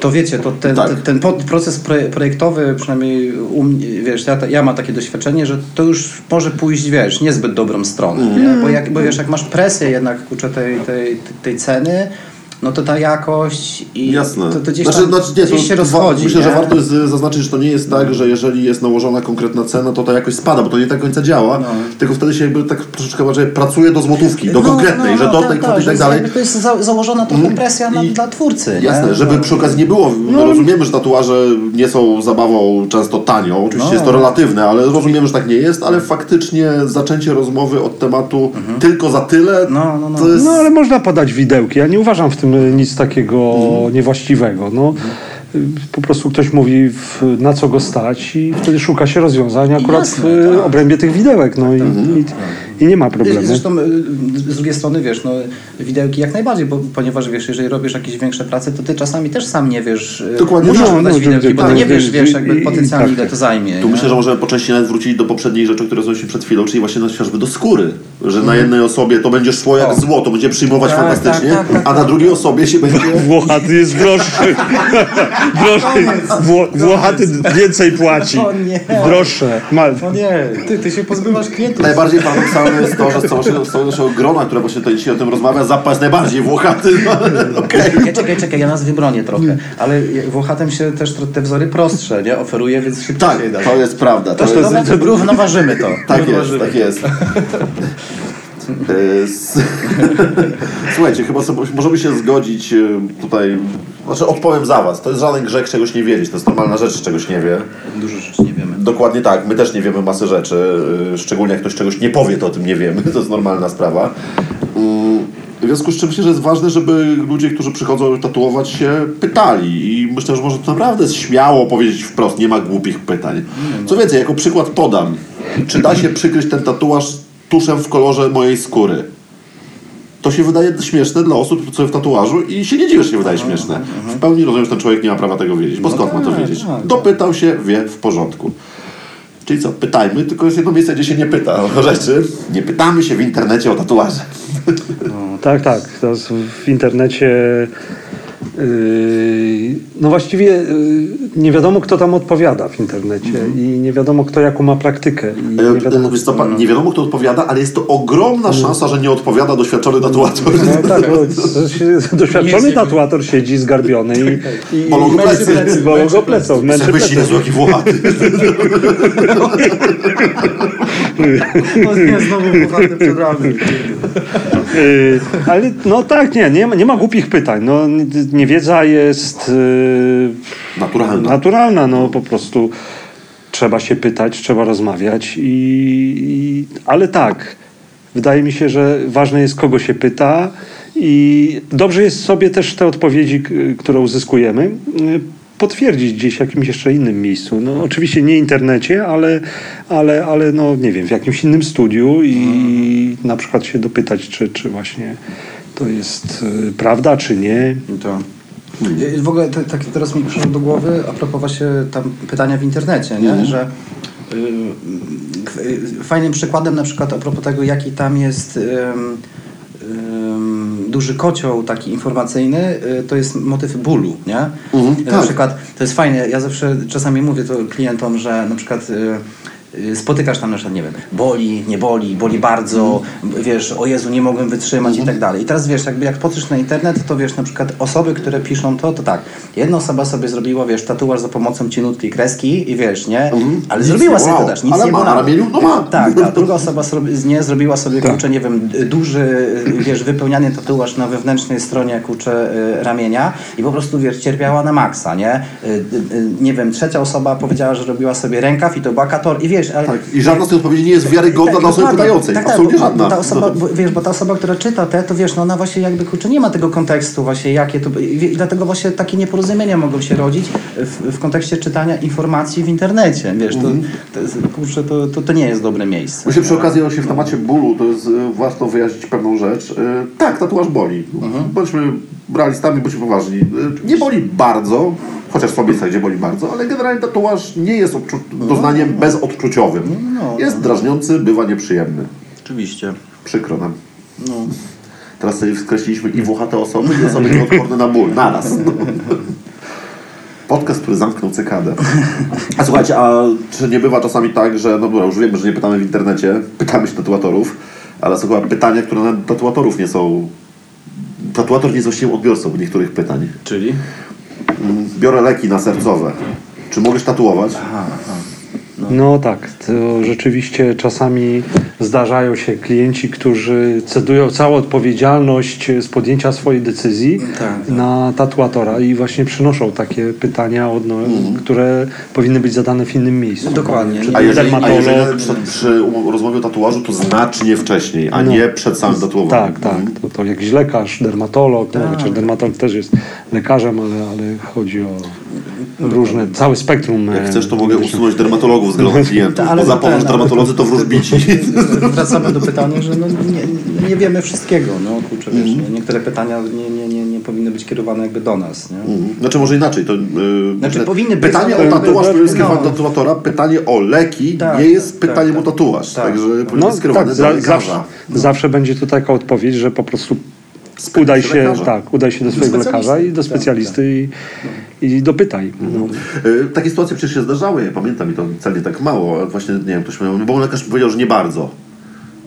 to wiecie, to ten, Tak. ten, ten proces proje- projektowy, przynajmniej u mnie, wiesz, ja, ja mam takie doświadczenie, że to już może pójść, wiesz, niezbyt dobrą stronę, nie? Bo, jak, bo wiesz, jak masz presję jednak kurczę, tej, tej, tej ceny, no to ta jakość i Jasne. to, to gdzieś, znaczy, tam, znaczy, nie, gdzieś to, się to rozchodzi. Myślę, że nie? warto jest zaznaczyć, że to nie jest tak, że jeżeli jest nałożona konkretna cena, to ta jakoś spada, bo to nie tak końca działa, tylko wtedy się jakby tak troszeczkę bardziej pracuje do złotówki, do No, konkretnej, no, że do tak, tej tak, kwoty i że tak dalej. To jest za, założona trochę presja na, I- dla twórcy. Jasne, nie? żeby przy okazji nie było. My rozumiemy, że tatuaże nie są zabawą często tanią. Oczywiście No. jest to relatywne, ale rozumiemy, że tak nie jest, ale faktycznie zaczęcie rozmowy od tematu tylko za tyle No, no, no. to jest. No ale można podać widełki. Ja nie uważam w tym nic takiego niewłaściwego. No, po prostu ktoś mówi w, na co go stać i wtedy szuka się rozwiązań akurat Jasne, w tak. obrębie tych widełek. No i, i, i nie ma problemu. Zresztą y, z drugiej strony, wiesz, no, widełki jak najbardziej, bo, ponieważ wiesz, jeżeli robisz jakieś większe prace, to ty czasami też sam nie wiesz. y, Dokładnie Musisz tak. podać No, widełki, bo ty nie wiesz, wiesz, jakby potencjalnie tak, ile to zajmie. Tu nie? myślę, że możemy po części nawet wrócić do poprzedniej rzeczy, które rozmawialiśmy przed chwilą, czyli właśnie chociażby do skóry. Że na jednej osobie to będzie szło jak O. złoto, będzie przyjmować Tak, fantastycznie, tak, tak, tak, a na drugiej osobie się będzie. Włochaty jest droższy. droższy. Wło, Włochaty więcej płaci. O nie. Droższe. Ma, O nie, ty, ty się pozbywasz klientów. Najbardziej paradoksalne jest to, że z całego, z całego naszego grona, które właśnie tutaj dzisiaj o tym rozmawia, Zappa jest najbardziej włochaty. Okej. Czekaj, czekaj, czekaj, ja nas wybronię trochę, ale Włochatem się też te wzory prostsze, nie? Oferuje, więc szybciej Tak, to jest prawda. To To jest, jest, równoważymy to. tak jest, tak jest. S- Słuchajcie, chyba sobie, możemy się zgodzić e, tutaj, znaczy odpowiem za was. To jest żaden grzech czegoś nie wiedzieć, to jest normalna rzecz, że czegoś nie wie. Dużo rzeczy nie wiemy. Dokładnie tak, my też nie wiemy masy rzeczy, y, szczególnie jak ktoś czegoś nie powie, to o tym nie wiemy, to jest normalna sprawa. W związku z czym myślę, że jest ważne, żeby ludzie, którzy przychodzą tatuować się, pytali i myślę, że można to naprawdę śmiało powiedzieć wprost, nie ma głupich pytań. Co więcej, jako przykład podam, czy da się przykryć ten tatuaż tuszem w kolorze mojej skóry? To się wydaje śmieszne dla osób, które są w tatuażu i się nie dziwię, że się wydaje śmieszne. W pełni rozumiem, że ten człowiek nie ma prawa tego wiedzieć, bo skąd ma to tak, wiedzieć? tak. Dopytał się, wie, w porządku. Czyli co, pytajmy, tylko jest jedno miejsce, gdzie się nie pyta o rzeczy. Nie pytamy się w internecie o tatuaże. Tak, tak. Teraz w internecie. Yy, no właściwie yy, nie wiadomo, kto tam odpowiada w internecie i nie wiadomo, kto jaką ma praktykę. I nie wiadomo, co, pa- nie wiadomo, kto odpowiada, ale jest to ogromna szansa, że nie odpowiada doświadczony tatuator. no, tak, bo doświadczony tatuator siedzi zgarbiony i, i, Bolą go i plecy. plecy, bolą go plecą, męczy plecy. Jezu, jaki włochaty. No nie, znowu ale no tak, nie, nie ma, nie ma głupich pytań. No, n- niewiedza jest yy, Naturalna. naturalna, no po prostu trzeba się pytać, trzeba rozmawiać i, i ale tak, wydaje mi się, że ważne jest kogo się pyta i dobrze jest sobie też te odpowiedzi, które uzyskujemy, yy, potwierdzić gdzieś w jakimś jeszcze innym miejscu. No, oczywiście nie internecie, ale, ale, ale no, nie wiem, w jakimś innym studiu i na przykład się dopytać, czy, czy właśnie to jest y, prawda, czy nie. To. Y, W ogóle tak teraz mi przyszło do głowy a propos właśnie tam pytania w internecie, nie? że y, y, fajnym przykładem na przykład a propos tego, jaki tam jest ym, ym, duży kocioł taki informacyjny, y, to jest motyw bólu, nie? Mhm, na tak. przykład to jest fajne, ja zawsze czasami mówię to klientom, że na przykład y, y, spotykasz tam na przykład, nie wiem, boli, nie boli, boli bardzo, wiesz, o Jezu, nie mogłem wytrzymać i tak dalej. I teraz wiesz, jakby jak patrzysz na internet, to wiesz, na przykład osoby, które piszą to, to tak, jedna osoba sobie zrobiła, wiesz, tatuaż za pomocą cienutkiej kreski i wiesz, nie? Ale Nic zrobiła nie sobie bolało. tatuaż, nic Ale nie ma na ramieniu? No ma. Tak, tak. Druga osoba nie zrobiła sobie, kurczę, nie wiem, duży, wiesz, wypełniany tatuaż na wewnętrznej stronie, kurczę, y, ramienia i po prostu, wiesz, cierpiała na maksa, nie? Y, y, y, Nie wiem, trzecia osoba powiedziała, że robiła sobie rękaw i to była kator i wiesz, ale... Tak. I żadna z tych odpowiedzi nie jest wiarygodna Tak, dla osoby pytającej. Tak, tak, Absolutnie bo, żadna. Bo ta osoba, No. bo, wiesz, bo ta osoba, która czyta te, to wiesz, no ona właśnie jakby kurczę nie ma tego kontekstu właśnie jakie to dlatego właśnie takie nieporozumienia mogą się rodzić w, w kontekście czytania informacji w internecie. Wiesz, to, to, jest, kurczę, to, to, to nie jest dobre miejsce. Myślę przy okazji właśnie w temacie bólu, to jest e, warto wyjaśnić pewną rzecz. E, Tak, tatuaż boli. Bądźmy realistami, bądźmy poważni. Nie boli bardzo, chociaż w miejscach, gdzie boli bardzo, ale generalnie tatuaż nie jest odczu- doznaniem bezodczuciowym. Jest drażniący, bywa nieprzyjemny. Oczywiście. Przykro nam. No. Teraz sobie skreśliliśmy i włochate osoby, i osoby nieodporne na ból. Naraz. No. Podcast, który zamknął cykadę. A słuchajcie, a czy nie bywa czasami tak, że, no dobra, już wiemy, że nie pytamy w internecie, pytamy się tatuatorów, ale są chyba pytania, które nawet tatuatorów nie są tatuator nie jest właściwym odbiorcą niektórych pytań. Czyli? Mm, Biorę leki na sercowe. Czy mogę tatuować? No tak, to rzeczywiście czasami zdarzają się klienci, którzy cedują całą odpowiedzialność z podjęcia swojej decyzji Tak, tak. na tatuatora i właśnie przynoszą takie pytania, odno, które powinny być zadane w innym miejscu. Dokładnie. Czy A jeżeli, a jeżeli przy, przy rozmowie o tatuażu, to znacznie wcześniej, a No. nie przed samym tatuowaniem. Tak, tak. To, to jakiś lekarz, dermatolog, no, chociaż dermatolog też jest lekarzem, ale, ale chodzi o różne, całe spektrum. Jak e, chcesz, to mogę usunąć dermatologów z grona klientów, Ale bo zapomnisz, dermatolodzy to wróżbici. Wracamy do pytania, że no nie, nie wiemy wszystkiego. No, kurczę, wiesz, nie, niektóre pytania nie, nie, nie, nie powinny być kierowane jakby do nas. Nie? Znaczy może inaczej. To, yy, Znaczy, powinny pytanie o tatuaż to jest skierowane no. do tatuatora, pytanie o leki Tak, nie jest tak, pytaniem tak, o tatuaż. tak. Także powinno No być skierowane tak, do zawsze, zawsze będzie tu taka odpowiedź, że po prostu udaj się tak, udaj się do swojego specjalisty. lekarza i do Tak, specjalisty i, i dopytaj. No. Y, Takie sytuacje przecież się zdarzały, ja pamiętam i to wcale tak mało, ale właśnie, nie wiem, ktoś no bo lekarz powiedział, że nie bardzo.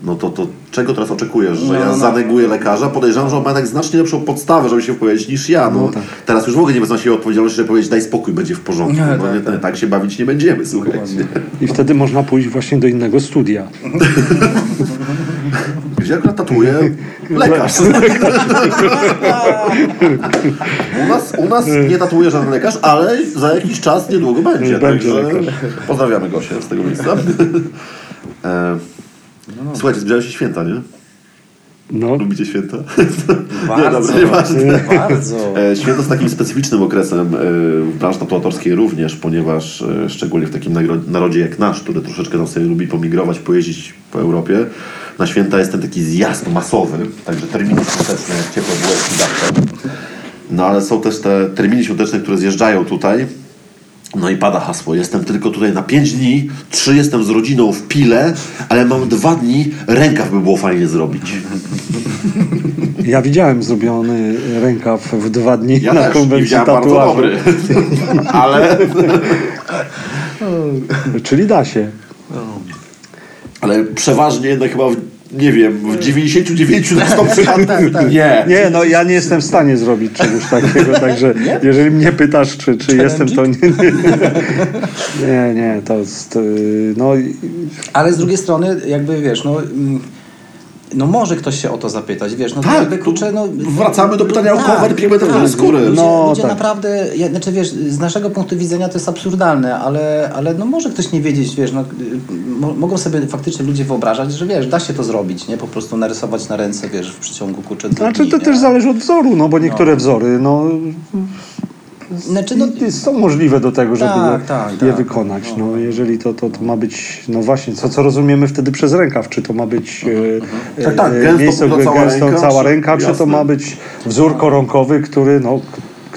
No to, to czego teraz oczekujesz? Że No, ja no. zaneguję lekarza? Podejrzewam, że on ma jednak znacznie lepszą podstawę, żeby się wypowiedzieć niż ja. No, tak. Teraz już w ogóle nie wezmę się odpowiedzialności, żeby powiedzieć daj spokój, będzie w porządku. Nie, no, tak, nie, tak. tak. się bawić nie będziemy, słuchajcie. I wtedy można pójść właśnie do innego studia. Akurat tatuuje lekarz. u, nas, u nas nie tatuuje żaden lekarz, ale za jakiś czas niedługo będzie. Będzie także pozdrawiamy Gosię z tego miejsca. e, słuchajcie, zbliżają się święta, nie? No, Lubicie święta? Bardzo, nie, dobra, nieważne. bardzo. E, Święto jest takim specyficznym okresem e, w branży tatuatorskiej również, ponieważ e, szczególnie w takim narodzie jak nasz, który troszeczkę tam sobie lubi pomigrować, pojeździć po Europie, na święta jest ten taki zjazd masowy, także terminy świąteczne, jak ciepłe bułeczki zawsze. No ale są też te terminy świąteczne, które zjeżdżają tutaj. No i pada hasło, jestem tylko tutaj na 5 dni, 3 jestem z rodziną w Pile, ale mam dwa dni, rękaw by było fajnie zrobić. ja widziałem zrobiony rękaw w dwa dni Ja na też konwencji bardzo dobry. ale, Czyli da się. ale przeważnie jednak chyba nie wiem, w 99 na 100 przypadków nie. Nie, no ja nie jestem w stanie zrobić czegoś takiego, także jeżeli mnie pytasz, czy, czy jestem, to nie, nie, nie, nie, to jest, yy, no Ale z drugiej strony, jakby wiesz, no. No może ktoś się o to zapytać, wiesz, no Tak, kurczę, no... wracamy do pytania o tak, cover pigmentowej skóry. Ludzie, No, ludzie tak. naprawdę, ja, znaczy wiesz, z naszego punktu widzenia to jest absurdalne, ale, ale no może ktoś nie wiedzieć, wiesz, no, mo, mogą sobie faktycznie ludzie wyobrażać, że wiesz, da się to zrobić, nie? Po prostu narysować na ręce, wiesz, w przeciągu kurczę dwóch znaczy dni, to nie? też zależy od wzoru, no bo niektóre wzory, no, Znaczy, no, i- są możliwe do tego, żeby Tak, je, tak, je tak. wykonać. No, jeżeli to, to, to ma być, no właśnie, co, co rozumiemy wtedy przez rękaw, czy to ma być e, Tak, tak, e, gęsto miejsce pokryta cała gęsto, ręka, cała czy- ręka, czy to jasne. ma być wzór koronkowy, który, no,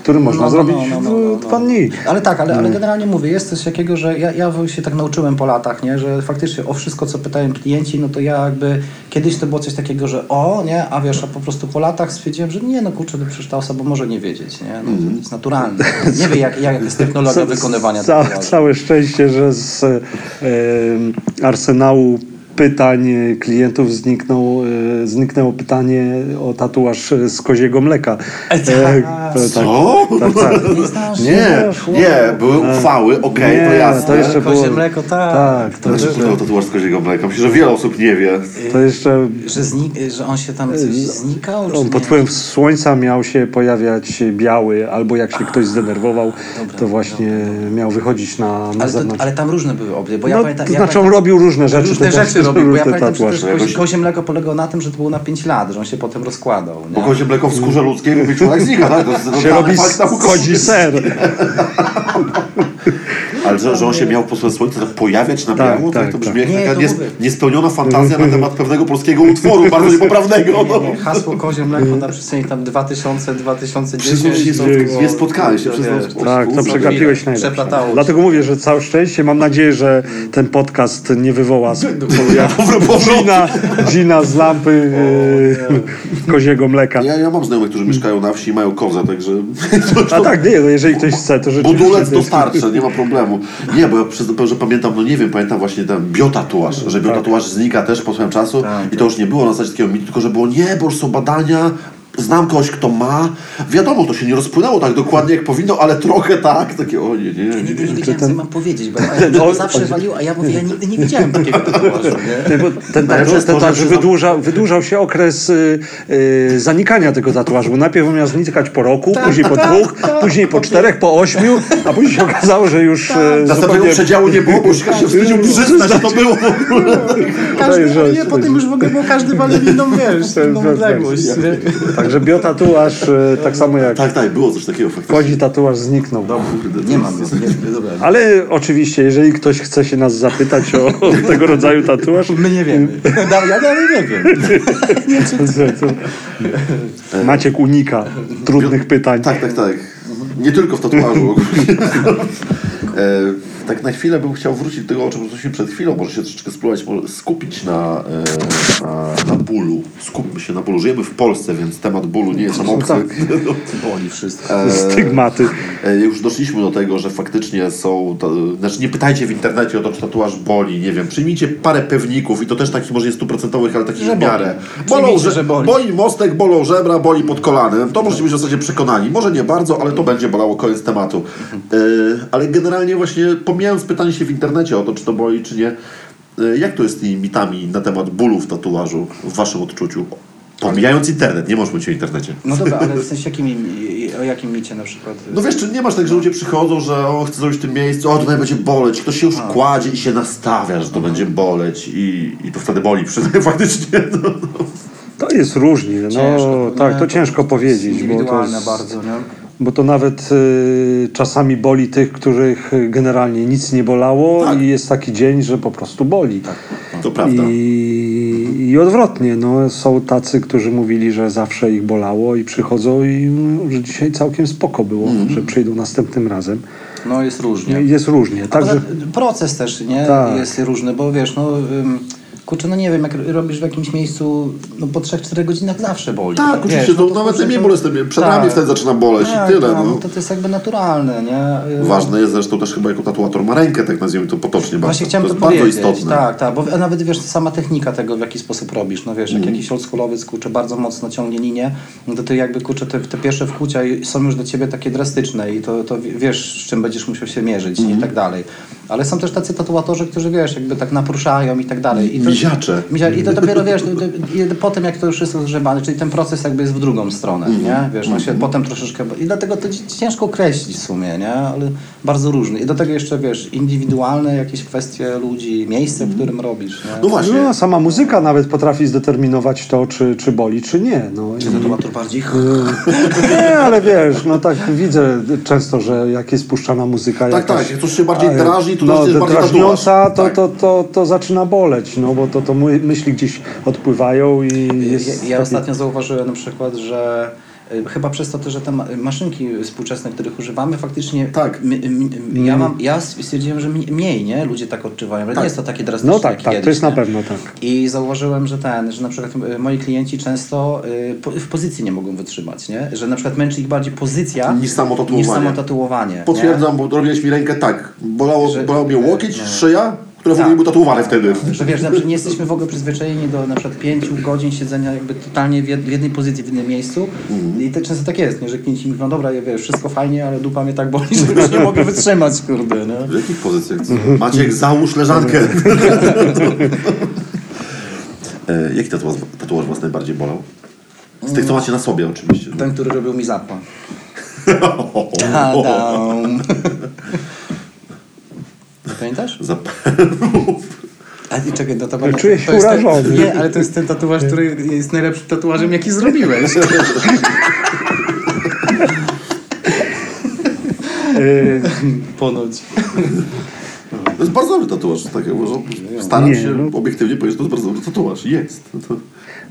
który można No, no, zrobić no, no, no, no, w dwa dni. Ale tak, ale, ale generalnie mówię, jest coś takiego, że ja, ja się tak nauczyłem po latach, nie? że faktycznie o wszystko, co pytają klienci, no to ja jakby kiedyś to było coś takiego, że o, nie, a wiesz, a po prostu po latach stwierdziłem, że nie, no kurczę, to przecież ta osoba może nie wiedzieć, nie? No, to jest naturalne. Nie wie, jak, jak jest technologia wykonywania ca-. Całe szczęście, że z arsenału pytań e, klientów zniknął, e, zniknęło pytanie o tatuaż e, z koziego mleka. E, tak. to- Co? Tak, tak. Nie? Nie, nie, były uchwały, okej, to Nie, jasne. to jeszcze Kozie było... mleko, tak. Tak, to, Dlaczego jeszcze, to tatuaż z koziego mleka? Myślę, że wiele osób nie wie. to jeszcze Że, znik, że on się tam coś znikał? czy on pod wpływem słońca miał się pojawiać biały, albo jak się ktoś zdenerwował, dobra, to właśnie miał wychodzić na, na Ale, to, ale tam różne były obie, bo ja no, pamiętam... to ja znaczy on pamiętam- robił różne rzeczy. Różne rzeczy robił, bo ja pamiętam, że też kozie, Jakoś- kozie mleko polegało na tym, że to było na 5 lat, że on się potem rozkładał. Bo Nie? kozie mleko w skórze ludzkiej mówi człowiek znika, tak? To się robi, chodzi ser. Ale że, że on się miał po prostu słońce tak pojawiać na Tak, biało, tak, tak, to tak. brzmi jak Nie, taka nies, mówię. niespełniona fantazja na temat pewnego polskiego utworu, bardzo niepoprawnego. No. Nie, hasło kozie mleko na przestrzeni tam 2000, 2010. Przecież nie, nie, nie spotkali się przez Tak, to przegapiłeś najlepsze. Dlatego mówię, że całe szczęście. Mam nadzieję, że ten podcast nie wywoła jak Gina, Gina z lampy e, koziego mleka. Ja, ja mam znajomych, którzy mieszkają na wsi i mają kozę, także A tak, nie, no jeżeli ktoś chce, to rzeczywiście... budulec dostarczy, nie ma problemu. Nie, bo ja przyznam, że pamiętam, no nie wiem, pamiętam właśnie ten biotatuaż, że biotatuaż znika też po swoim czasu Tak. i to już nie było na zasadzie takiego mitu, tylko że było nie, bo już są badania, znam kogoś, kto ma. Wiadomo, to się nie rozpłynęło tak dokładnie jak powinno, ale trochę tak. Takie, o nie, nie, nie. nigdy nie nie. wiedziałem, co mam powiedzieć, bo ja, No, to zawsze waliło, a ja mówię, ja nigdy nie widziałem takiego tatuażu, Ten tatuaż, wydłużał, wydłużał się okres y, y, zanikania tego tatuażu. bo Najpierw miał znikać po roku, Tak, później po dwóch, później po czterech, po ośmiu, a później się okazało, że już Tak. y, Następnego przedziału nie było, bo już się wstydził przyznać, że to było. Każdy, że- ale nie, potem już w ogóle, bo każdy wali w inną, wiesz, inną tak, odległość. Także biotatuaż, y, tak samo jak Tak, tak, było coś takiego faktycznie. wchodzi tatuaż zniknął. Kurde, Nie mam, jest- nie, dobra. Ale oczywiście, jeżeli ktoś chce się nas zapytać o, o tego rodzaju tatuaż, My nie wiemy. Da- Ja dalej nie wiem. Maciek unika trudnych pytań. Tak, tak, tak. Nie tylko w tatuażu ogólnie. E, tak na chwilę bym chciał wrócić do tego, o czym rozmawialiśmy przed chwilą. Może się troszeczkę spróbować skupić na, e, na, na bólu. Skupmy się na bólu. Żyjemy w Polsce, więc temat bólu nie jest nam obcy. tak. Boli wszystko. E, Stygmaty. E, Już doszliśmy do tego, że faktycznie są. To, znaczy, nie pytajcie w internecie o to, czy tatuaż boli. Nie wiem. Przyjmijcie parę pewników i to też takich może nie stuprocentowych, ale takich Że w miarę. Bolą, że, że boli. boli mostek, bolą żebra, boli pod kolanem. To możecie być w zasadzie przekonani. Może nie bardzo, ale to będzie bolało koniec tematu. E, ale generalnie właśnie pomijając pytanie się w internecie o to, czy to boli, czy nie. e, Jak to jest z tymi mitami na temat bólu w tatuażu w waszym odczuciu? Pomijając internet, nie możesz mówić o internecie. No dobra, ale w sensie jakim, o jakim micie na przykład? No wiesz, czy nie masz tak, że ludzie przychodzą, że o, chcę zrobić w tym miejscu, o, tutaj będzie boleć. Ktoś się już kładzie i się nastawia, że to będzie boleć i, i to wtedy boli przyznaję faktycznie. No, no. To jest różnie. No, Ciężko, tak, nie? to ciężko powiedzieć. Bo to, Indywidualne jest, bardzo, nie? Bo to nawet y, czasami boli tych, których generalnie nic nie bolało Tak. i jest taki dzień, że po prostu boli. To prawda. I, I odwrotnie, no, są tacy, którzy mówili, że zawsze ich bolało i przychodzą i mm, że dzisiaj całkiem spoko było, Mhm. że przyjdą następnym razem. No jest różnie. Jest różnie. Także... Także Proces też nie Tak. jest różny, bo wiesz, no ym, kurczę, no nie wiem, jak robisz w jakimś miejscu, no po 3-4 godzinach zawsze boli. Tak, Wiesz, oczywiście, no to nawet kurczę, nie to- bolesne. Przed nami Tak. wtedy zaczyna boleć Tak, i tyle. tak, No. no to, to jest jakby naturalne, nie? Ważne jest zresztą też chyba jako tatuator ma rękę, tak nazwijmy to potocznie. Właśnie bardzo. chciałem to to, bardzo istotne. Tak, tak, bo nawet wiesz, sama technika tego, w jaki sposób robisz. No wiesz, jak Mhm. jakiś oldschoolowiec kurczę bardzo mocno ciągnie linię, no to ty jakby kurczę te, te pierwsze wkłucia są już dla ciebie takie drastyczne i to, to wiesz, z czym będziesz musiał się mierzyć Mhm. i tak dalej. Ale są też tacy tatuatorzy, którzy wiesz, jakby tak napruszają i tak dalej. I to, Miziacze. Mizia- I to dopiero wiesz, i potem jak to już jest rozgrzebane, czyli ten proces jakby jest w drugą stronę, Mhm. nie? Wiesz, no się potem troszeczkę... I dlatego to ci- ciężko określić w sumie, nie? Ale bardzo różny. I do tego jeszcze, wiesz, indywidualne jakieś kwestie ludzi, miejsce, w którym robisz, nie? No właśnie. no, sama muzyka nawet potrafi zdeterminować to, czy, czy boli, czy nie. No, Czy tatuator bardziej... Nie, ale wiesz, no tak widzę często, że jak jest puszczana muzyka Tak, jakaś, tak, jak coś się bardziej drażni, to no, bardziej drażniąca, to, Tak. to, to, to zaczyna boleć, no bo to, to my- myśli gdzieś odpływają i jest Ja, ja taki- ostatnio zauważyłem na przykład, że y, chyba przez to, że te ma- maszynki współczesne, których używamy, faktycznie Tak. m, m, ja, mam, ja stwierdziłem, że mniej- nie? Ludzie tak odczuwają, ale Tak. nie jest to takie drastyczne No tak, tak, kiedyś, to jest na nie? pewno tak. I zauważyłem, że ten, że na przykład moi klienci często y, w pozycji nie mogą wytrzymać, nie? Że na przykład męczy ich bardziej pozycja Niż samo tatuowanie. Niż samo tatuowanie nie? Potwierdzam, bo robiłeś mi rękę tak. Bolało, Że- bolał mnie łokieć, szyja, które w Tak. ogóle były tatuowane wtedy. Że wiesz, nie jesteśmy w ogóle przyzwyczajeni do na przykład pięciu godzin siedzenia jakby totalnie w jed- w jednej pozycji, w jednym miejscu. I to często tak jest, nie? że klienci mówią, dobra, ja wiesz, wszystko fajnie, ale dupa mnie tak boli, że już nie mogę wytrzymać, kurde. No. W jakich pozycjach? Maciek, załóż leżankę. e, jaki tatuaż, tatuaż was najbardziej bolał? Z tych, co macie na sobie oczywiście. Ten, który robił mi zappa. Tadam. Pamiętasz? Zap- A nie, czekaj, no to to Czuję się to jest ten- urażony. Nie, ale to jest ten tatuaż, który jest najlepszym tatuażem, jaki zrobiłeś. Y, Ponoć. To jest bardzo dobry tatuaż. Tak, uważam. Staram Nie, się no. obiektywnie powiedzieć, że to jest bardzo dobry tatuaż. Jest. No to,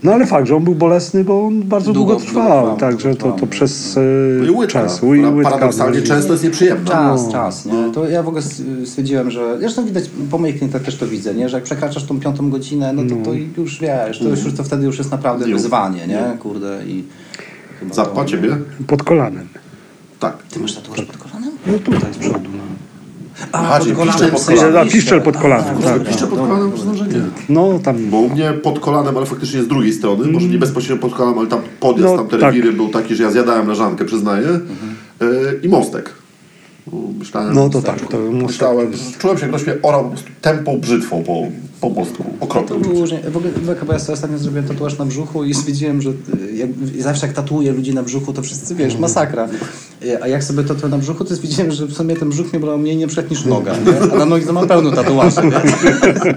No ale fakt, że on był bolesny, bo on bardzo Długo- długo, trwał, trwał, także to, to przez no i y, łydka, czas. łydka, paradoksalnie no, często jest nieprzyjemna. Czas, No. czas, nie? To ja w ogóle stwierdziłem, że zresztą widać, po moich klientach też to widzę, nie? Że jak przekraczasz tą piątą godzinę, no to, to już wiesz, to, już, to wtedy już jest naprawdę Nie. wyzwanie, nie? Kurde i to- ciebie? Pod kolanem. Tak. Ty masz tatuaż pod kolanem? No tutaj z przodu. No. A, czyli piszczel pod kolanem. A, piszczel pod kolanem, A, tak. dobra, Piszcze pod dobra. kolanem, przyznam, że nie. No tam Bo u mnie pod kolanem, ale faktycznie z drugiej strony, może nie bezpośrednio pod kolanem, ale tam podjazd, No, tam te tak. rewiry był taki, że ja zjadałem leżankę, przyznaję. Yy, I mostek. Bo Myślałem, No to tak, to myślałem, czułem się, jak ktoś mnie orał po prostu tępą brzytwą po, po mostku. To Okropne różnie. W ogóle bo ja sobie ostatnio zrobiłem tatuaż na brzuchu i stwierdziłem, że y, jak, zawsze jak tatuję ludzi na brzuchu, to wszyscy, wiesz, masakra. Y, A jak sobie tatuję na brzuchu, to stwierdziłem, że w sumie ten brzuch mnie bolał mniej przykład niż noga. Nie? A na nogi to mam pełno tatuaży. Nie?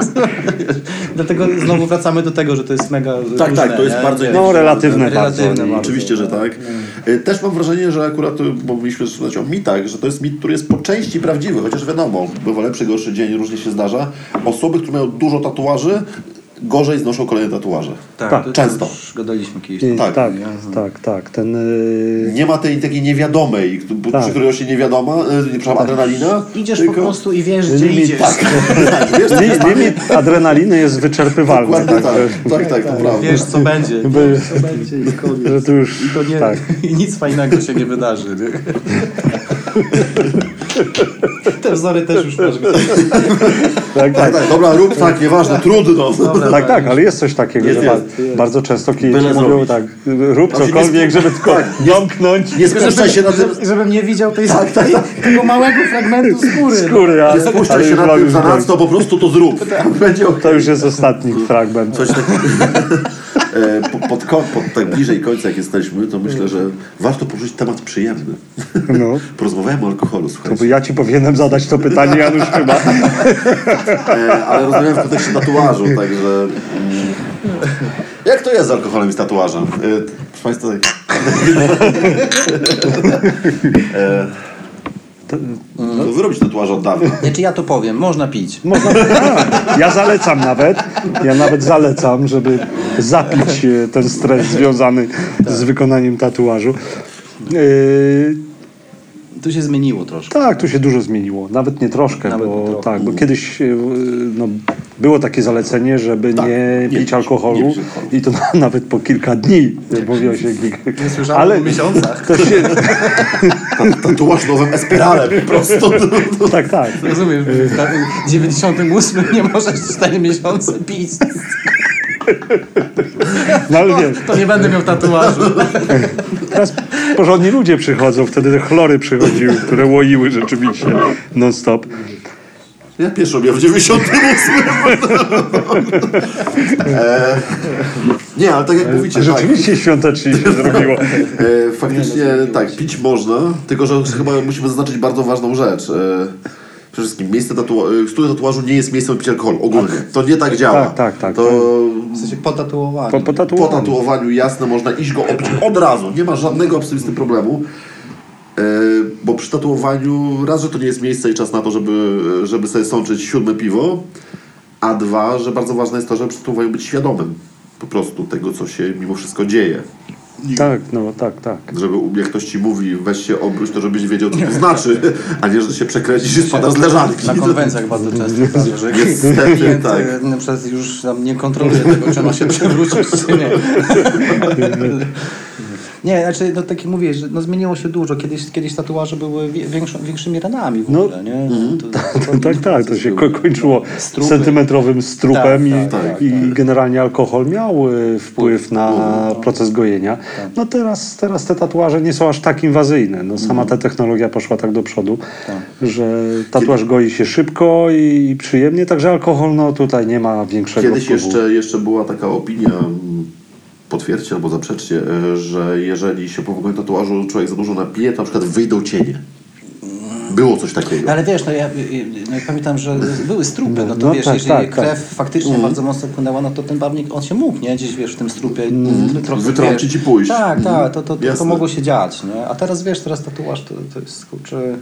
Dlatego znowu wracamy do tego, że to jest mega Tak, różne, tak, to jest nie? bardzo No, relatywne relatywne bardzo. bardzo. Oczywiście, że tak. Y, Też mam wrażenie, że akurat, bo mówiliśmy o mitach, że to jest mit, który jest po części prawdziwy, chociaż wiadomo, bywa lepszy, gorszy dzień, różnie się zdarza. Osoby, które mają dużo tatuaży, gorzej znoszą kolejne tatuaże. Tak, Tak, to często. Już gadaliśmy kiedyś. I- Tak. tak, tak, tak, Ten y, Nie ma tej takiej niewiadomej, Tak. przy której rośnie niewiadoma, y, nie, przepraszam, adrenalina. Idziesz tylko... po prostu i wiesz, gdzie Limit, idziesz. Tak, wiesz, się limit adrenaliny jest wyczerpywalny. Dokładnie Także, tak, tak, tak, to prawda. Wiesz, co będzie. Wiesz, co będzie i koniec. już I to nie, tak. i nic fajnego się nie wydarzy. Nie? Te wzory też już masz. Tak, Tak, tak. tak, dobra, rób tak, nieważne, trudno. Tak, tak, ale jest coś takiego, Jest, że jest, ba- bardzo często klienci mówią zrobić. tak, rób cokolwiek, żeby tylko Tak, domknąć Nie spuszczaj się na tym, Żebym nie widział tej, tej, tego małego fragmentu skóry. skóry, ale, nie spuszczaj się już na tym zanadto, po prostu to zrób. Będzie ok. To już jest ostatni fragment. Coś takiego. E, po- pod, ko- pod, tak bliżej końca jak jesteśmy, to myślę, że warto poruszyć temat przyjemny. No. Porozmawiałem o alkoholu, To słuchajcie. bo ja ci powinienem zadać to pytanie, Janusz chyba. E, ale rozmawiałem w kontekście tatuażu, także... Mm, jak to jest z alkoholem i z tatuażem? E, proszę Państwa... e, no, wyrobić tatuaże od dawna. Znaczy ja to powiem, można pić. Można, a, ja zalecam nawet, ja nawet zalecam, żeby zapić e, ten stres związany z wykonaniem tatuażu. Yy, Tu się zmieniło troszkę. tak, tu się dużo zmieniło. Nawet nie troszkę, Nawet bo, nie trochę. tak, bo kiedyś e, no, było takie zalecenie, żeby Tak, nie nie pić pić, alkoholu nie pić alkoholu. i to na, nawet po kilka dni. Mówiło się kilka. Nie słyszałem Ale o miesiącach. to się, Tatuaż nowym espiralem po prostu. tak, tak. Rozumiesz, w 98 nie możesz 4 miesiące pić. No ale wiesz, To nie będę miał tatuażu. Teraz porządni ludzie przychodzą, wtedy te chlory przychodziły, które łoiły rzeczywiście non-stop. Ja pierwszą miałem w 98. e, nie, ale tak jak mówicie, tak. Rzeczywiście świątecznie się zrobiło. E, faktycznie tak, pić można, tylko że chyba musimy zaznaczyć bardzo ważną rzecz. E, przede wszystkim miejsce tatua- e, studio tatuażu nie jest miejscem picia alkoholu, ogólnie. To nie tak działa. Tak, tak, tak. To W sensie po tatuowaniu. Po, po po tatuowaniu. tatuowaniu jasne, można iść go obić od razu. Nie ma żadnego absolutnie problemu. E, bo przy tatuowaniu raz, że to nie jest miejsce i czas na to, żeby, żeby sobie sączyć siódme piwo, a dwa, że bardzo ważne jest to, żeby przy tatuowaniu być świadomym po prostu tego, co się mimo wszystko dzieje. Tak, no tak, tak. Żeby jak ktoś ci mówi, weź się obróć, to żebyś wiedział, co to znaczy, a nie, że się przekręcisz i spadasz z leżanki. Na konwencjach bardzo często prawie, że Niestety, klient tak. e, na przykład już tam nie kontroluje tego, czy ma się przewrócić, czy nie. Nie, znaczy, no tak jak mówisz, że no, zmieniło się dużo. Kiedyś, kiedyś tatuaże były większą, większymi ranami w No, ogóle, nie? To, No, tak, tak, to się ko- kończyło Strupy. centymetrowym strupem Tak, i, tak, tak, i tak. generalnie alkohol miał y, wpływ na proces gojenia. No teraz, teraz te tatuaże nie są aż tak inwazyjne. No, sama ta technologia poszła tak do przodu, że tatuaż goi się szybko i przyjemnie, także alkohol no tutaj nie ma większego Kiedyś wpływu. jeszcze, jeszcze była taka opinia, potwierdźcie albo zaprzeczcie, e, że jeżeli się po wykonaniu tatuażu człowiek za dużo napije, to na przykład wyjdą cienie. Było coś takiego. No ale wiesz, no ja, no ja pamiętam, że były strupy, no to No wiesz, tak, jeżeli tak, krew tak. faktycznie bardzo mocno płynęła, no to ten barwnik, on się mógł, nie? Gdzieś, wiesz, w tym strupie trochę, Wytrącić wiesz, i pójść. Tak, tak, to, to, to, to mogło się dziać, nie? A teraz, wiesz, teraz tatuaż to, to jest, kurczę,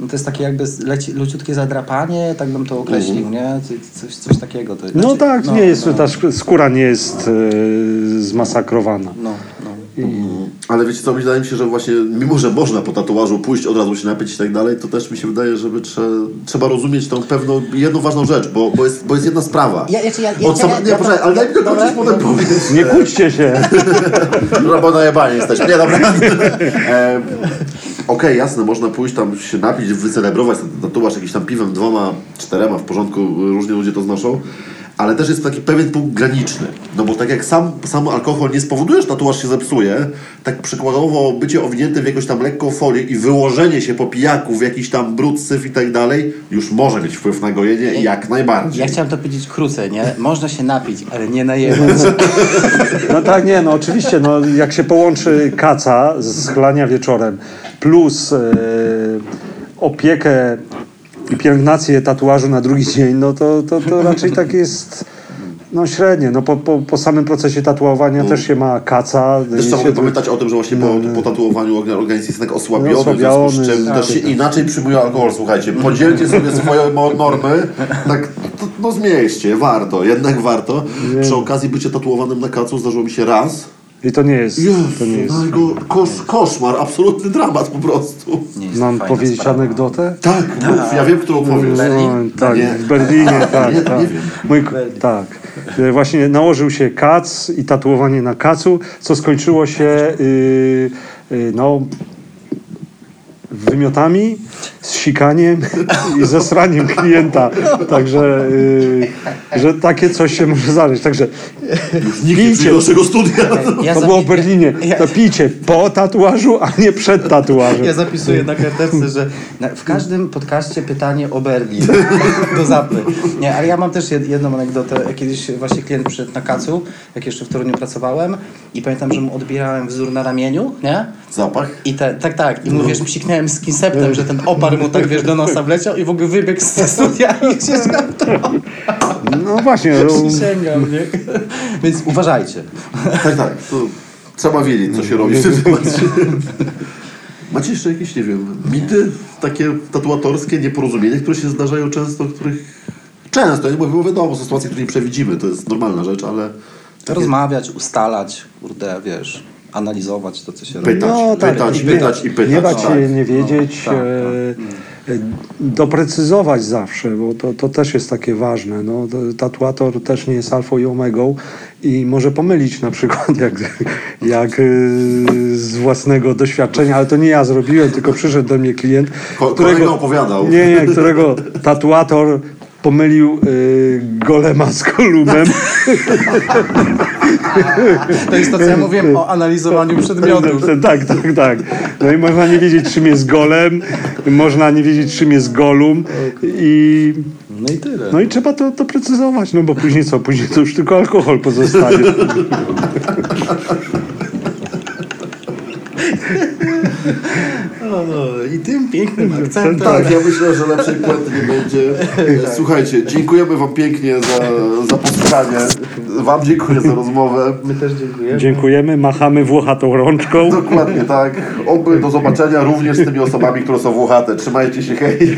no to jest takie jakby leci, leciutkie zadrapanie, tak bym to określił, nie? Co- Coś, coś takiego. To, No znaczy, tak, no, nie jest, no, ta skóra nie jest y, zmasakrowana. No, no. I, Ale wiecie co, wydaje mi się, że właśnie mimo, że można po tatuażu pójść, od razu się napić i tak dalej, to też mi się wydaje, żeby trze, trzeba rozumieć tą pewną, jedną ważną rzecz, bo, bo, jest, bo jest jedna sprawa. Ja- ja- ja- ja- Od sam... ja- Nie, ja- poczekaj, ale daj mi Dobra. dokończyć, potem powiedz. Nie kłóćcie się. No bo najebani jesteśmy. Nie, dobra. Okej, jasne, można pójść tam się napić, wycelebrować ten tatuaż jakimś tam piwem, dwoma, czterema, w porządku, różnie ludzie to znoszą. Ale też jest taki pewien punkt graniczny. No bo tak jak sam, sam alkohol nie spowoduje, że tatuaż się zepsuje, tak przykładowo bycie owiniętym w jakąś tam lekką folię i wyłożenie się po pijaku w jakiś tam brud, syf i tak dalej, już może mieć wpływ na gojenie i jak najbardziej. Ja chciałem to powiedzieć krócej, nie? Można się napić, ale nie najebać. No tak, nie, no oczywiście, no, jak się połączy kaca z schlania wieczorem plus e, opiekę i pielęgnację tatuażu na drugi dzień, no to, to, to raczej tak jest no średnie. No po, po, po samym procesie tatuowania też się ma kaca. Też trzeba się- pamiętać o tym, że właśnie po, po tatuowaniu organ- organizm jest tak osłabiony, No, w związku z osłabiony, czym tak, też się tak. inaczej przyjmuje alkohol. Słuchajcie, podzielcie sobie swoje normy, tak to, no zmieście, warto, jednak warto. Przy okazji bycie tatuowanym na kacu zdarzyło mi się raz. I to nie jest. To nie jest. Jezu, kosz, koszmar, absolutny dramat po prostu. Mam powiedzieć sprawa. anegdotę? Tak, mów, ja wiem, którą powiesz. Berlin? No, tak, Nie. w Berlinie, tak. Nie, tak. nie wiem. Mój, k- tak. E, Właśnie nałożył się kac i tatuowanie na kacu, co skończyło się y, y, no, wymiotami, z sikaniem i zesraniem klienta. Także, y, że takie coś się może zdarzyć. Także Nikt nie pijcie. do naszego studia. Ja to było w Berlinie. To pijcie po tatuażu, a nie przed tatuażem. Ja zapisuję na karteczce, że w każdym podcaście pytanie o Berlin. Do zapy. Nie, ale ja mam też jed, jedną anegdotę. Kiedyś właśnie klient przyszedł na kacu, jak jeszcze w Toruniu pracowałem i pamiętam, że mu odbierałem wzór na ramieniu, nie? Zapach. I te, tak, tak. I mu, wiesz, psiknąłem z kinceptem, że ten opar mu tak, wiesz, do nosa wleciał i w ogóle wybiegł z studia i się skaptał. No właśnie. no, Sięgał, nie? Więc uważajcie. Tak, tak. To trzeba wiedzieć, co się robi w tym temacie. Macie jeszcze jakieś, nie wiem, mity takie tatuatorskie, nieporozumienia, które się zdarzają często, których... Często, nie mówię, bo wiadomo, są sytuacje, które nie przewidzimy, to jest normalna rzecz, ale... takie Rozmawiać, ustalać, kurde, wiesz, analizować to, co się robi. Pytać, No, tak, pytać, i pytać i pytać. Nie bać tak. się, nie wiedzieć, No, tak, e, e, doprecyzować zawsze, bo to, to też jest takie ważne. No, to, tatuator też nie jest alfą i omegą i może pomylić na przykład jak, jak e, z własnego doświadczenia, ale to nie ja zrobiłem, tylko przyszedł do mnie klient, Ko- kolega opowiadał. nie, nie, którego tatuator pomylił y, golema z kolumem. To jest to, co ja mówiłem o analizowaniu przedmiotów. Tak, tak, tak. No i można nie wiedzieć, czym jest golem, można nie wiedzieć, czym jest golum i, No i tyle. no i trzeba to, to precyzować, no bo później co? Później to już tylko alkohol pozostanie. No, no, I tym pięknym akcentem. Tak, ja myślę, że lepszej puenty nie będzie. Słuchajcie, dziękujemy Wam pięknie za, za posłuchanie. Wam dziękuję za rozmowę. My też dziękujemy. Dziękujemy, machamy włochatą rączką. Dokładnie tak. Oby do zobaczenia również z tymi osobami, które są włochate. Trzymajcie się, hej.